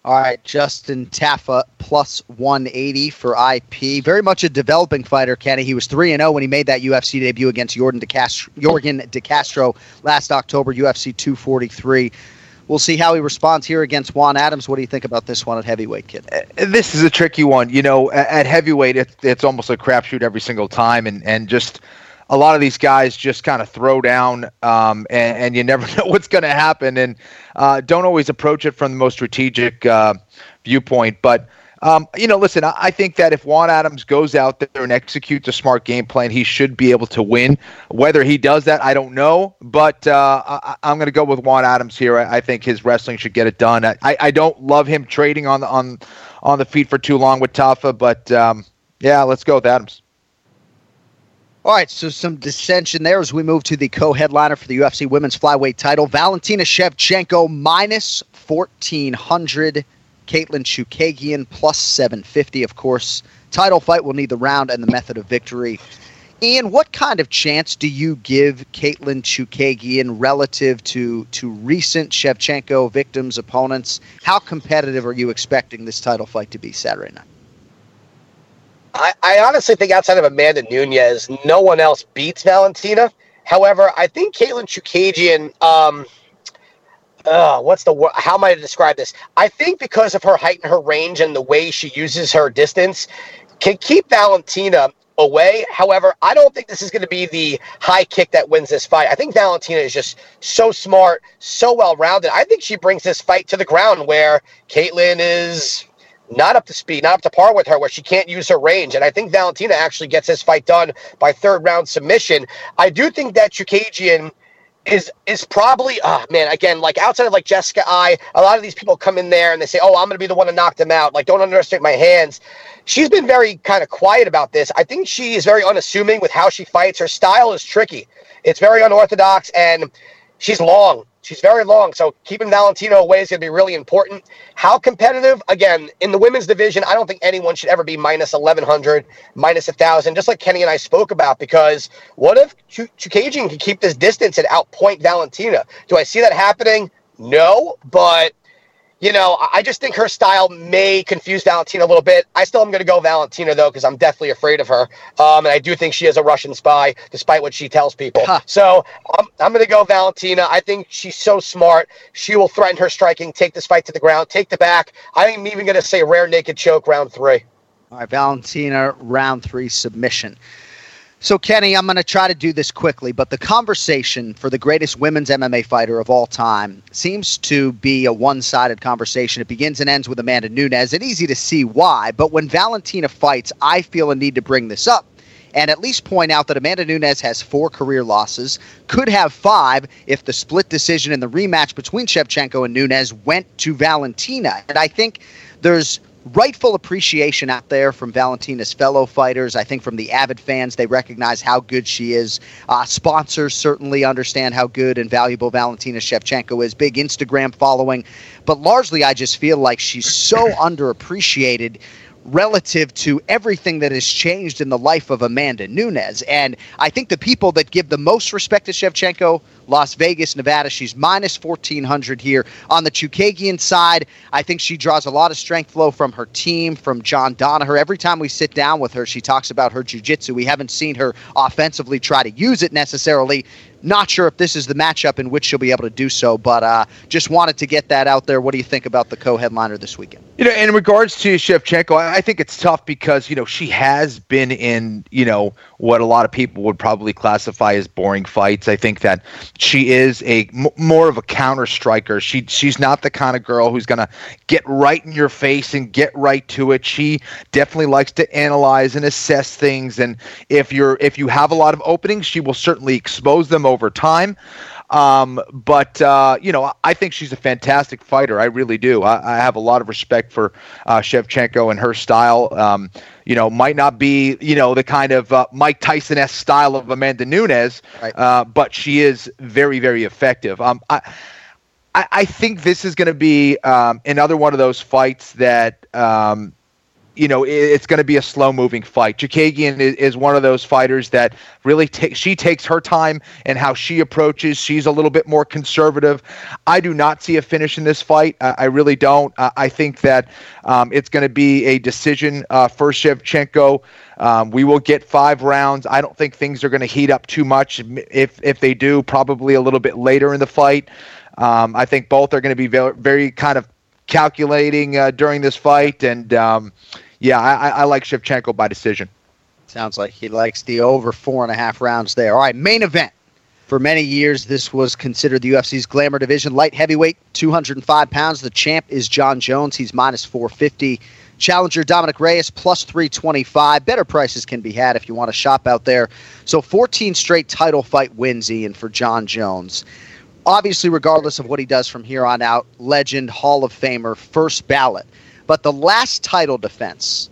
All right, Justin Tafa plus 180 for IP. Very much a developing fighter, Kenny. He was 3 0 when he made that UFC debut against Jordan De Castro, Yorgan De Castro last October, UFC 243. We'll see how he responds here against Juan Adams. What do you think about this one at heavyweight, kid? Uh, this is a tricky one. You know, at heavyweight, it's, it's almost a crapshoot every single time, and, and just – a lot of these guys just kind of throw down, um, and, and, you never <laughs> know what's going to happen, and uh, don't always approach it from the most strategic uh, viewpoint. But um, you know, listen, I, I think that if Juan Adams goes out there and executes a smart game plan, he should be able to win. Whether he does that, I don't know, but uh, I, am going to go with Juan Adams here. I, I, think his wrestling should get it done. I, I don't love him trading on the on on the feet for too long with Tafa, but um, yeah, let's go with Adams. All right, so some dissension there as we move to the co-headliner for the UFC Women's Flyweight title. Valentina Shevchenko minus 1400. Katlyn Chookagian plus 750. Of course, title fight will need the round and the method of victory. Ian, what kind of chance do you give Katlyn Chookagian relative to to recent Shevchenko victims, opponents? How competitive are you expecting this title fight to be Saturday night? I, I honestly think outside of Amanda Nunes, no one else beats Valentina. However, I think Katlyn Chookagian, um, uh, what's the word? How am I to describe this? I think because of her height and her range and the way she uses her distance, can keep Valentina away. However, I don't think this is going to be the high kick that wins this fight. I think Valentina is just so smart, so well rounded. I think she brings this fight to the ground where Katlyn is not up to speed, not up to par with her, where she can't use her range. And I think Valentina actually gets this fight done by third round submission. I do think that Chookagian is is probably ah oh man again like outside of like Jessica I a lot of these people come in there and they say oh I'm going to be the one to knock them out. Like don't underestimate my hands. She's been very kind of quiet about this. I think she is very unassuming with how she fights. Her style is tricky. It's very unorthodox and she's long She's very long, so keeping Valentina away is going to be really important. How competitive? Again, in the women's division, I don't think anyone should ever be minus 1,100, minus 1,000, just like Kenny and I spoke about, because what if Ch- Chookagian can keep this distance and outpoint Valentina? Do I see that happening? No, but you know, I just think her style may confuse Valentina a little bit. I still am going to go Valentina though because I'm deathly afraid of her, um, and I do think she is a Russian spy, despite what she tells people. Huh. So um, I'm going to go Valentina. I think she's so smart. She will threaten her striking, take this fight to the ground, take the back. I'm even going to say rare naked choke round three. All right, Valentina round three submission. So, Kenny, I'm going to try to do this quickly, but the conversation for the greatest women's MMA fighter of all time seems to be a one sided conversation. It begins and ends with Amanda Nunes, and easy to see why. But when Valentina fights, I feel a need to bring this up and at least point out that Amanda Nunes has four career losses, could have five if the split decision in the rematch between Shevchenko and Nunes went to Valentina. And I think there's rightful appreciation out there from Valentina's fellow fighters. I think from the avid fans, they recognize how good she is. Uh, sponsors certainly understand how good and valuable Valentina Shevchenko is. Big Instagram following. But largely, I just feel like she's so <coughs> underappreciated relative to everything that has changed in the life of Amanda Nunes. And I think the people that give the most respect to Shevchenko, Las Vegas, Nevada, she's minus 1400 here. On the Chookagian side, I think she draws a lot of strength flow from her team, from John Danaher. Every time we sit down with her, she talks about her jiu-jitsu. We haven't seen her offensively try to use it necessarily. Not sure if this is the matchup in which she'll be able to do so, but uh, just wanted to get that out there. What do you think about the co-headliner this weekend? You know, in regards to Shevchenko, I think it's tough because you know she has been in you know what a lot of people would probably classify as boring fights. I think that she is a m- more of a counter striker. She she's not the kind of girl who's to get right in your face and get right to it. She definitely likes to analyze and assess things, and if you're if you have a lot of openings, she will certainly expose them over time. Um, but uh, you know, I think she's a fantastic fighter. I really do. I, I have a lot of respect for uh, Shevchenko and her style. Um, you know, might not be you know the kind of uh, Mike Tyson esque style of Amanda Nunes, right. uh, but she is very very effective. Um, I, I, think this is going to be um, another one of those fights that um, you know, it's going to be a slow moving fight. Chookagian is, one of those fighters that really takes, she takes her time and how she approaches. She's a little bit more conservative. I do not see a finish in this fight. Uh, I really don't. Uh, I think that um, it's going to be a decision uh, for Shevchenko. Um, we will get five rounds. I don't think things are going to heat up too much. If if they do, probably a little bit later in the fight. Um, I think both are going to be very, very kind of calculating uh, during this fight, and um, yeah, I, I like Shevchenko by decision. Sounds like he likes the over four and a half rounds there. All right, main event. For many years, this was considered the UFC's glamour division. Light heavyweight, 205 pounds. The champ is Jon Jones. He's minus 450. Challenger Dominick Reyes plus 325. Better prices can be had if you want to shop out there. So 14 straight title fight wins, Ian, for Jon Jones. Obviously, regardless of what he does from here on out, legend, Hall of Famer, first ballot. But the last title defense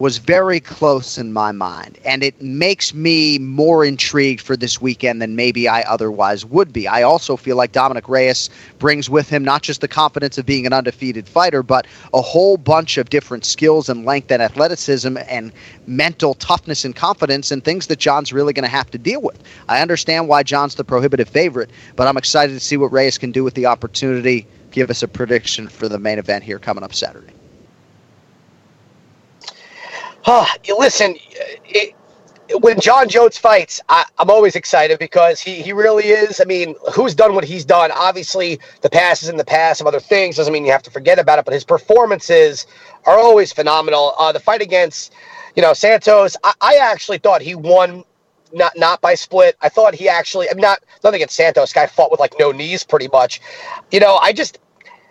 was very close in my mind, and it makes me more intrigued for this weekend than maybe I otherwise would be. I also feel like Dominick Reyes brings with him not just the confidence of being an undefeated fighter, but a whole bunch of different skills and length and athleticism and mental toughness and confidence and things that Jon's really going to have to deal with. I understand why Jon's the prohibitive favorite, but I'm excited to see what Reyes can do with the opportunity. Give us a prediction for the main event here coming up Saturday. Huh, listen, it, when Jon Jones fights, I, I'm always excited because he, he really is. I mean, who's done what he's done? Obviously, the past is in the past of other things. Doesn't mean you have to forget about it, but his performances are always phenomenal. Uh, the fight against, you know, Santos, I, I actually thought he won not not by split. I thought he actually, I'm not nothing against Santos. Guy fought with like no knees, pretty much. You know, I just,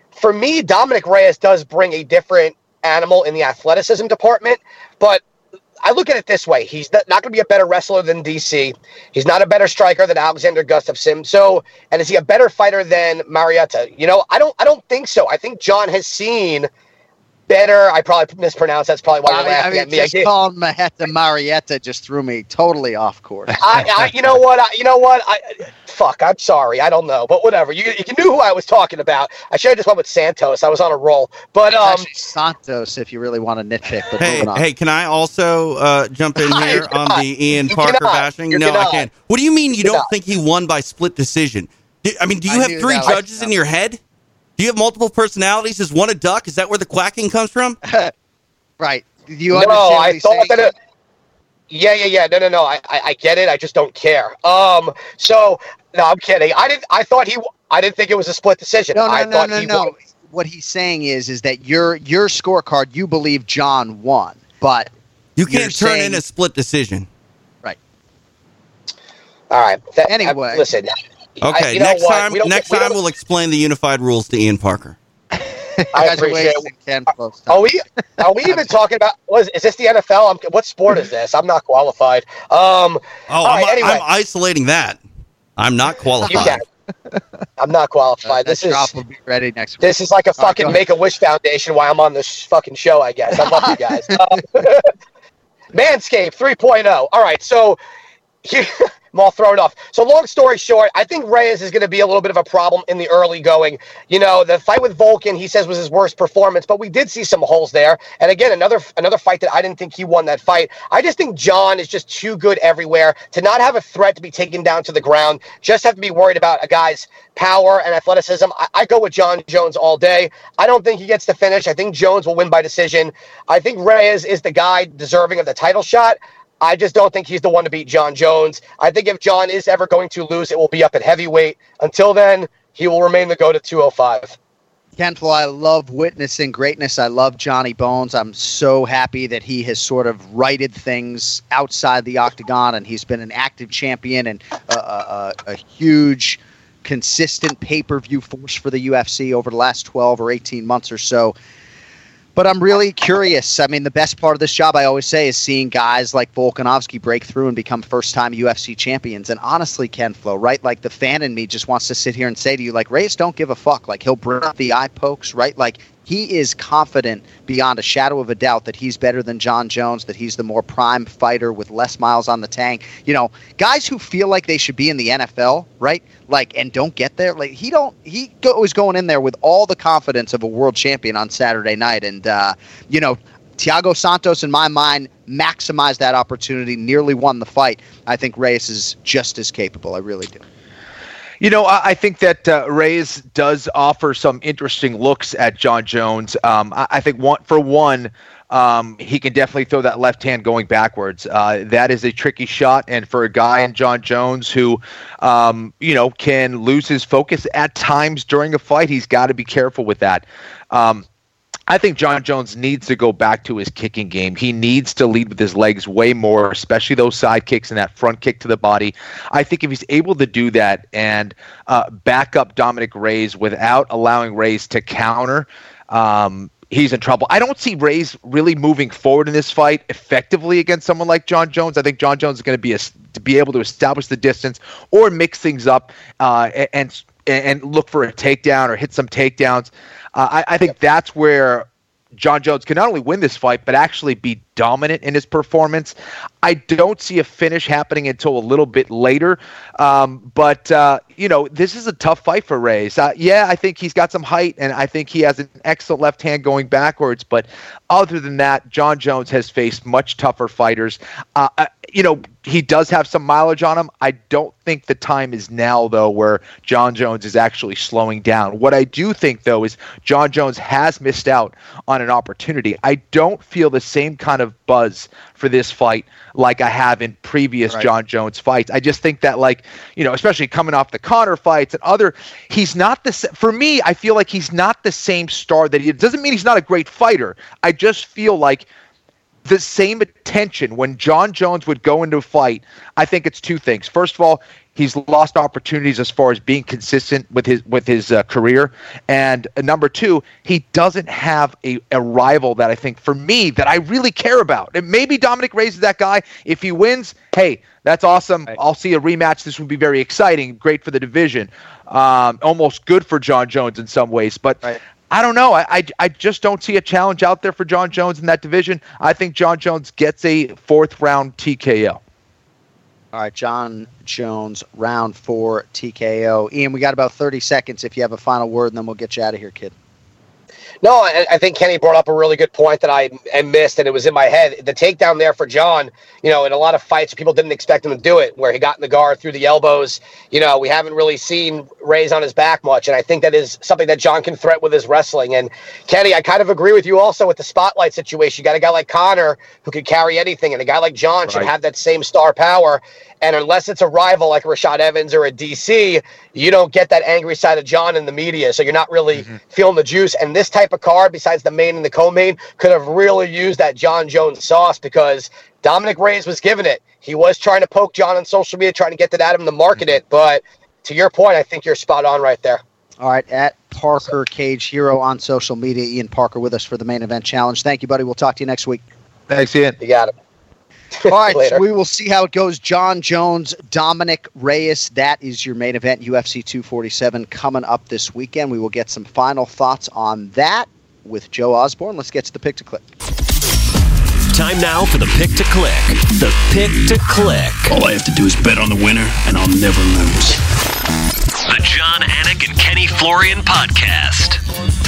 for me, Dominic Reyes does bring a different animal in the athleticism department, but I look at it this way: he's not, going to be a better wrestler than DC. He's not a better striker than Alexander Gustafsson. So, and is he a better fighter than Marietta? You know, I don't. I don't think so. I think Jon has seen better. I probably mispronounced. That's probably why you're I mean, I laughing mean at me. just I did- calling Marreta Marietta just threw me totally off course. I, I, you know <laughs> what? I, you know what? I, fuck. I'm sorry. I don't know, but whatever. You, you knew who I was talking about. I should have just went with Santos. I was on a roll, but um, Actually, Santos, if you really want to nitpick. But Hey, on. hey, can I also uh, jump in <laughs> here on cannot. the Ian You Parker cannot. bashing? You no, I can't. What do you mean you, You don't cannot. think he won by split decision? Do- I mean, do you I have three that was judges in your head? Do you have multiple personalities? Is one a duck? Is that where the quacking comes from? <laughs> right. Do you no, understand what I he's thought saying? that. It, yeah, yeah, yeah. No, no, no. I, I, I get it. I just don't care. Um. So no, I'm kidding. I didn't. I thought he. I didn't think it was a split decision. No, no, I no, thought no, he no. won. What he's saying is, is that your your scorecard, you believe Jon won, but You you're can't turn saying- in a split decision. Right. All right. That, Anyway. listen. Okay, I- you know next what? time, We don't- next we time we'll explain the unified rules to Ian Parker. I are appreciate wasting Ken Are we? Are we even <laughs> talking about? Was is this the NFL? I'm, what sport is this? I'm not qualified. Um. Oh, I'm, right, anyway, I'm isolating that. I'm not you qualified. can. I'm not qualified. that this is drop will be ready next week. this is like a All right, fucking go ahead. Make a Wish Foundation. Why I'm on this fucking show, I guess. I love you guys. <laughs> Um, <laughs> Manscaped 3.0. All right, so I'm all thrown off. So long story short, I think Reyes is going to be a little bit of a problem in the early going. You know, the fight with Volkan, he says was his worst performance, but we did see some holes there. And again, another another fight that I didn't think he won that fight. I just think Jon is just too good everywhere to not have a threat to be taken down to the ground. Just have to be worried about a guy's power and athleticism. I, I go with Jon Jones all day. I don't think he gets the finish. I think Jones will win by decision. I think Reyes is the guy deserving of the title shot. I just don't think he's the one to beat Jon Jones. I think if Jon is ever going to lose, it will be up at heavyweight. Until then, he will remain the GOAT at 205. Ken Flo, I love witnessing greatness. I love Johnny Bones. I'm so happy that he has sort of righted things outside the octagon, and he's been an active champion and a, a, a, a huge, consistent pay per view force for the UFC over the last 12 or 18 months or so. But I'm really curious. I mean, the best part of this job, I always say, is seeing guys like Volkanovski break through and become first time UFC champions. And honestly, Ken Flo, right? Like the fan in me just wants to sit here and say to you, like, Reyes don't give a fuck. Like he'll bring up the eye pokes, right? Like he is confident beyond a shadow of a doubt that he's better than Jon Jones, that he's the more prime fighter with less miles on the tank. You know, guys who feel like they should be in the NFL, right? Like and don't get there. Like he don't he go, was going in there with all the confidence of a world champion on Saturday night and uh, you know, Thiago Santos in my mind maximized that opportunity, nearly won the fight. I think Reyes is just as capable. I really do. You know, I, I think that uh, Reyes does offer some interesting looks at Jon Jones. Um, I, I think one for one, um, he can definitely throw that left hand going backwards. Uh, that is a tricky shot, and for a guy in Jon Jones who, um, you know, can lose his focus at times during a fight, he's got to be careful with that. Um, I think Jon Jones needs to go back to his kicking game. He needs to lead with his legs way more, especially those side kicks and that front kick to the body. I think if he's able to do that and uh, back up Dominick Reyes without allowing Reyes to counter, um, he's in trouble. I don't see Reyes really moving forward in this fight effectively against someone like Jon Jones. I think Jon Jones is going to be a, to be able to establish the distance or mix things up uh, and and look for a takedown or hit some takedowns. Uh, I, I think that's where Jon Jones can not only win this fight, but actually be dominant in his performance. I don't see a finish happening until a little bit later. Um, but, uh, you know, this is a tough fight for Reyes. Uh, yeah, I think he's got some height, and I think he has an excellent left hand going backwards. But other than that, Jon Jones has faced much tougher fighters. Uh, you know, he does have some mileage on him. I don't think the time is now, though, where Jon Jones is actually slowing down. What I do think, though, is Jon Jones has missed out on an opportunity. I don't feel the same kind of buzz for this fight like I have in previous right. Jon Jones fights. I just think that, like, you know, especially coming off the Conor fights and other, he's not the, for me, I feel like he's not the same star that he it doesn't mean he's not a great fighter. I just feel like the same attention when Jon Jones would go into a fight, I think it's two things. First of all, he's lost opportunities as far as being consistent with his with his uh, career, and uh, number two, he doesn't have a, a rival that I think for me that I really care about. And maybe Dominick Reyes is that guy. If he wins, hey, that's awesome. Right. I'll see a rematch. This would be very exciting, great for the division, um, almost good for Jon Jones in some ways. But right. I don't know. I, I, I just don't see a challenge out there for Jon Jones in that division. I think Jon Jones gets a fourth round TKO. All right, Jon Jones, round four TKO. Ian, we got about 30 seconds if you have a final word, and then we'll get you out of here, kid. No, I, I, think Kenny brought up a really good point that I, I missed, and it was in my head. The takedown there for Jon, you know, in a lot of fights, people didn't expect him to do it, where he got in the guard through the elbows. You know, we haven't really seen Reyes on his back much, and I think that is something that Jon can threat with his wrestling. And Kenny, I kind of agree with you also with the spotlight situation. You got a guy like Conor who could carry anything, and a guy like Jon right. should have that same star power. And unless it's a rival like Rashad Evans or a DC, you don't get that angry side of Jon in the media. So you're not really mm-hmm. feeling the juice. And this type of card, besides the main and the co-main, could have really used that Jon Jones sauce because Dominick Reyes was giving it. He was trying to poke Jon on social media, trying to get that at him to market it. But to your point, I think you're spot on right there. All right, at Parker Cage Hero on social media, Ian Parker with us for the main event challenge. Thank you, buddy. We'll talk to you next week. Thanks, Ian. You got it. All <laughs> right, so we will see how it goes. Jon Jones, Dominick Reyes. That is your main event, UFC 247, coming up this weekend. We will get some final thoughts on that with Joe Osborne. Let's get to the pick to click. Time now for the pick to click. The pick to click. All I have to do is bet on the winner, and I'll never lose. The Jon Anik and Kenny Florian podcast.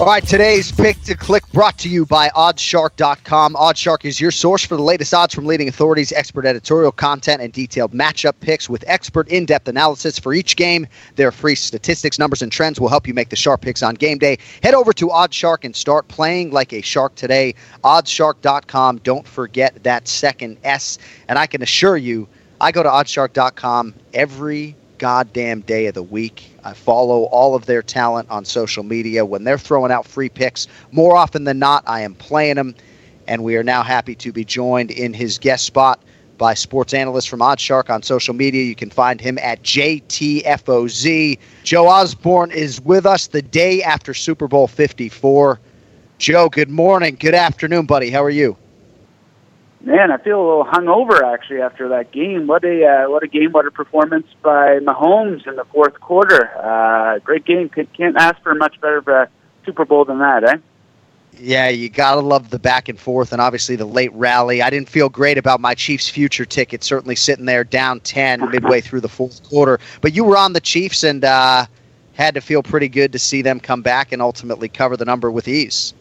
All right, today's pick to click brought to you by oddshark.com. Oddshark is your source for the latest odds from leading authorities, expert editorial content, and detailed matchup picks with expert in depth analysis for each game. Their free statistics, numbers, and trends will help you make the sharp picks on game day. Head over to Oddshark and start playing like a shark today. Oddshark.com. Don't forget that second S. And I can assure you, I go to oddshark.com every goddamn day of the week. I follow all of their talent on social media. When they're throwing out free picks, more often than not, I am playing them. And we are now happy to be joined in his guest spot by sports analyst from Oddshark on social media. You can find him at JTFOZ. Joe Osborne is with us the day after Super Bowl 54. Joe, good morning. Good afternoon, buddy. How are you? Man, I feel a little hungover actually after that game. What a uh, what a game! What a performance by Mahomes in the fourth quarter. Uh, great game. Can't ask for much better of a Super Bowl than that, eh? Yeah, you gotta love the back and forth, and obviously the late rally. I didn't feel great about my Chiefs future ticket, certainly sitting there down ten <laughs> midway through the fourth quarter. But you were on the Chiefs and uh, had to feel pretty good to see them come back and ultimately cover the number with ease.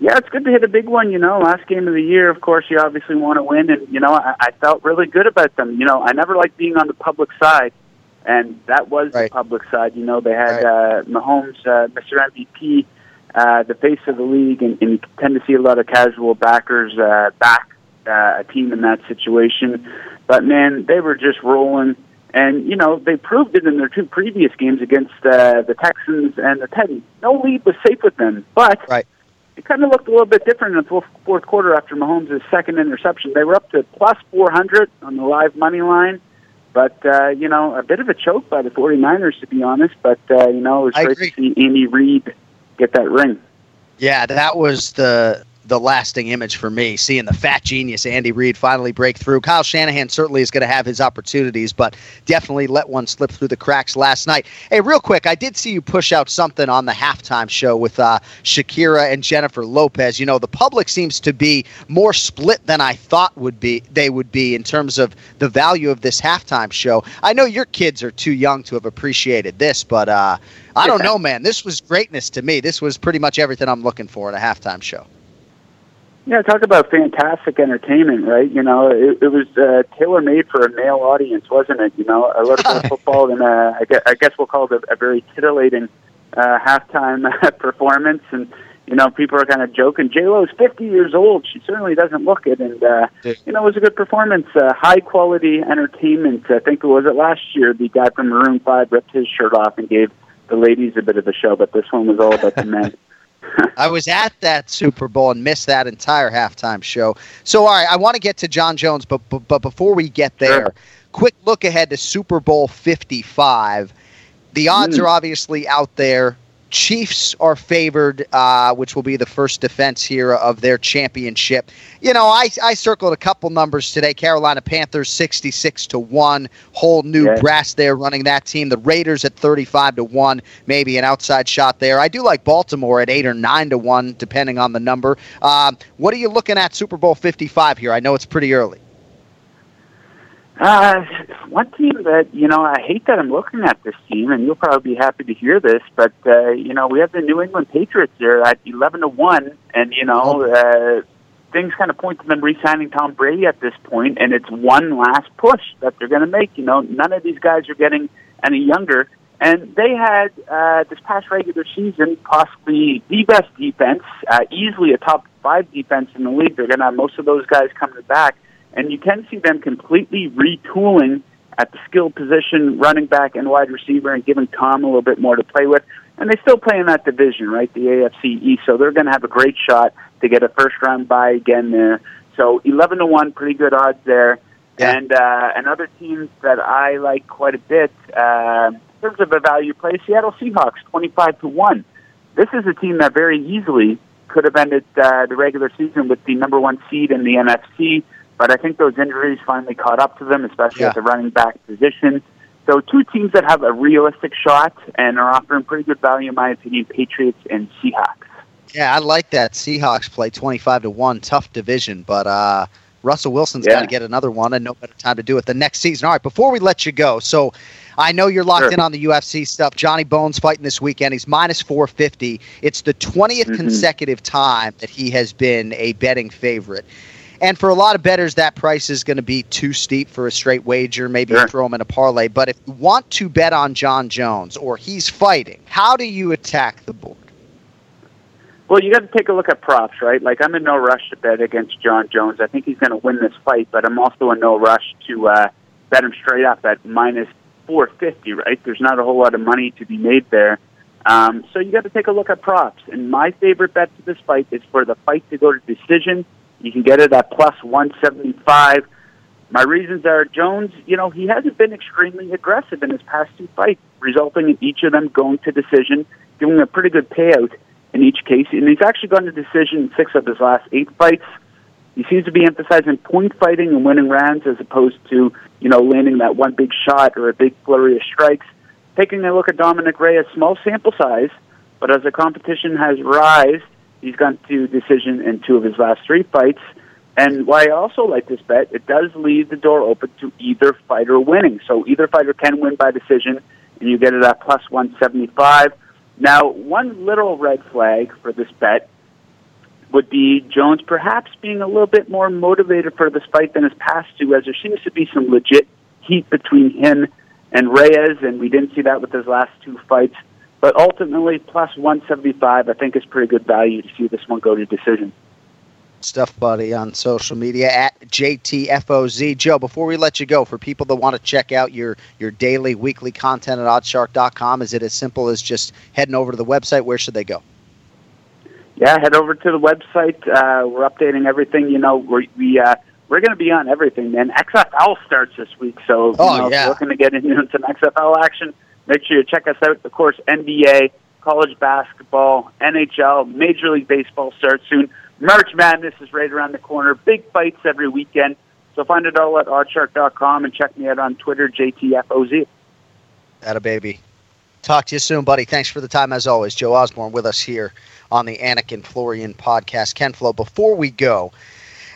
Yeah, it's good to hit a big one. You know, last game of the year, of course, you obviously want to win, and you know, I, I felt really good about them. You know, I never like being on the public side, and that was right. the public side. You know, they had right. uh, Mahomes, uh, Mr. MVP, uh, the face of the league, and, and you tend to see a lot of casual backers uh, back uh, a team in that situation. But man, they were just rolling. And you know they proved it in their two previous games against uh, the Texans and the Titans. No lead was safe with them, but right it kind of looked a little bit different in the fourth, quarter after Mahomes' second interception. They were up to plus 400 on the live money line, but, uh, you know, a bit of a choke by the 49ers, to be honest. But, uh, you know, it was I great agree. to see Andy Reid get that ring. Yeah, that was the the lasting image for me, seeing the fat genius Andy Reid finally break through. Kyle Shanahan certainly is going to have his opportunities, but definitely let one slip through the cracks last night. Hey, real quick, I did see you push out something on the halftime show with uh, Shakira and Jennifer Lopez. You know, the public seems to be more split than I thought would be they would be in terms of the value of this halftime show. I know your kids are too young to have appreciated this, but uh, I don't know, man. This was greatness to me. This was pretty much everything I'm looking for in a halftime show. Yeah, talk about fantastic entertainment, right? You know, it, it was uh, tailor made for a male audience, wasn't it? You know, a little bit of <laughs> football and uh, I, guess, I guess we'll call it a, a very titillating uh, halftime <laughs> performance. And you know, people are kind of joking. J Lo is 50 years old. She certainly doesn't look it, and uh, you know, it was a good performance. Uh, high quality entertainment. I think it was it last year. The guy from Maroon Five ripped his shirt off and gave the ladies a bit of a show, but this one was all about the men. <laughs> <laughs> I was at that Super Bowl and missed that entire halftime show. So, all right, I want to get to Jon Jones, but but, but before we get there, sure. quick look ahead to Super Bowl 55. The odds mm. are obviously out there. Chiefs are favored, uh, which will be the first defense here of their championship. You know, I, I circled a couple numbers today. Carolina Panthers sixty six to one, whole new yeah. brass there running that team. The Raiders at thirty five to one, maybe an outside shot there. I do like Baltimore at eight or nine to one, depending on the number. Um, what are you looking at Super Bowl fifty five here? I know it's pretty early. Uh, one team that you know, I hate that I'm looking at this team, and you'll probably be happy to hear this, but uh, you know, we have the New England Patriots here at eleven to one, and you know, uh, things kind of point to them re-signing Tom Brady at this point, and it's one last push that they're going to make. You know, none of these guys are getting any younger, and they had uh, this past regular season possibly the best defense, uh, easily a top five defense in the league. They're going to have most of those guys coming back and you can see them completely retooling at the skill position, running back and wide receiver, and giving Tom a little bit more to play with. And they still play in that division, right? The AFC East, so they're going to have a great shot to get a first round bye again there. So eleven to one, pretty good odds there. Yeah. And uh, another team that I like quite a bit uh, in terms of a value play, Seattle Seahawks, twenty-five to one. This is a team that very easily could have ended uh, the regular season with the number one seed in the NFC. But I think those injuries finally caught up to them, especially yeah. at the running back position. So two teams that have a realistic shot and are offering pretty good value, in my opinion, Patriots and Seahawks. Yeah, I like that. Seahawks play 25 to 1, tough division, but uh, Russell Wilson's yeah. got to get another one and no better time to do it the next season. All right, before we let you go, so I know you're locked sure. in on the UFC stuff. Johnny Bones fighting this weekend. He's minus 450. It's the 20th mm-hmm. consecutive time that he has been a betting favorite. And for a lot of bettors, that price is going to be too steep for a straight wager. Maybe sure. throw him in a parlay. But if you want to bet on Jon Jones or he's fighting, how do you attack the board? Well, you got to take a look at props, right? Like I'm in no rush to bet against Jon Jones. I think he's going to win this fight, but I'm also in no rush to uh, bet him straight up at minus 450. Right? There's not a whole lot of money to be made there. Um, so you got to take a look at props. And my favorite bet to this fight is for the fight to go to decision you can get it at plus 175. My reasons are Jones, you know, he hasn't been extremely aggressive in his past two fights, resulting in each of them going to decision, giving a pretty good payout in each case. And he's actually gone to decision in six of his last eight fights. He seems to be emphasizing point fighting and winning rounds as opposed to, you know, landing that one big shot or a big flurry of strikes. Taking a look at Dominick Reyes, small sample size, but as the competition has rised, He's gone to decision in two of his last three fights. And why I also like this bet, it does leave the door open to either fighter winning. So either fighter can win by decision, and you get it at plus 175. Now, one little red flag for this bet would be Jones perhaps being a little bit more motivated for this fight than his past two, as there seems to be some legit heat between him and Reyes, and we didn't see that with his last two fights. But ultimately, plus 175, I think is pretty good value to see this one go to decision. Stuff Buddy on social media at JTFOZ. Joe, before we let you go, for people that want to check out your, your daily, weekly content at oddshark.com, is it as simple as just heading over to the website? Where should they go? Yeah, head over to the website. Uh, we're updating everything. You know, we're, we, uh, we're going to be on everything, man. XFL starts this week, so oh, you know, yeah. if you're looking to get into some XFL action – Make sure you check us out. Of course, NBA, college basketball, NHL, Major League Baseball starts soon. March Madness is right around the corner. Big fights every weekend. So find it all at oddshark.com and check me out on Twitter, JTFOZ. That a baby. Talk to you soon, buddy. Thanks for the time as always. Joe Osborne with us here on the Anik and Florian podcast. Ken Flo, before we go,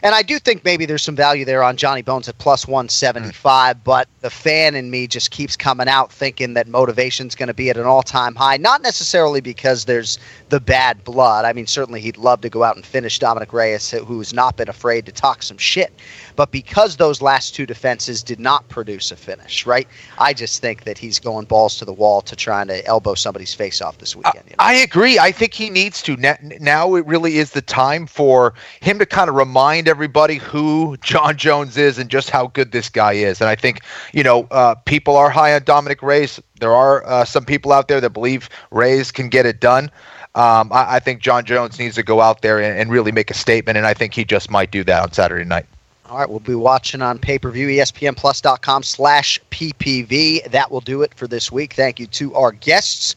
And I do think maybe there's some value there on Johnny Bones at plus 175, mm. but the fan in me just keeps coming out thinking that motivation's going to be at an all time high. Not necessarily because there's the bad blood. I mean, certainly he'd love to go out and finish Dominick Reyes, who's not been afraid to talk some shit. But because those last two defenses did not produce a finish, right? I just think that he's going balls to the wall to trying to elbow somebody's face off this weekend. You know? I agree. I think he needs to. Now it really is the time for him to kind of remind everybody who Jon Jones is and just how good this guy is. And I think, you know, uh, people are high on Dominick Reyes. There are uh, some people out there that believe Reyes can get it done. Um, I, I, think Jon Jones needs to go out there and, and really make a statement, and I think he just might do that on Saturday night. All right, we'll be watching on pay-per-view, espnplus.com slash PPV. That will do it for this week. Thank you to our guests.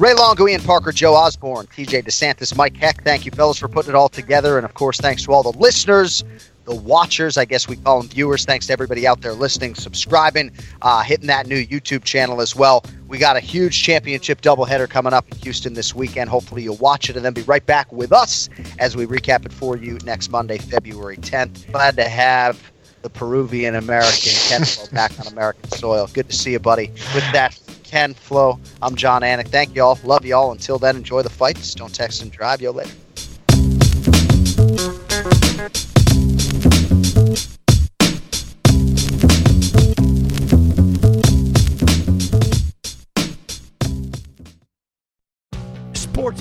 Ray Longo, Ian Parker, Joe Osborne, TJ DeSantis, Mike Heck. Thank you, fellas, for putting it all together. And, of course, thanks to all the listeners the watchers. I guess we call them viewers. Thanks to everybody out there listening, subscribing, uh, hitting that new YouTube channel as well. We got a huge championship doubleheader coming up in Houston this weekend. Hopefully, you'll watch it and then be right back with us as we recap it for you next Monday, February 10th. Glad to have the Peruvian American <laughs> Ken Flo back on American soil. Good to see you, buddy. With that, Ken Flo, I'm Jon Anik. Thank you all. Love you all. Until then, enjoy the fights. Don't text and drive. Yo, later.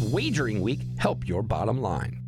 Wagering Week help your bottom line.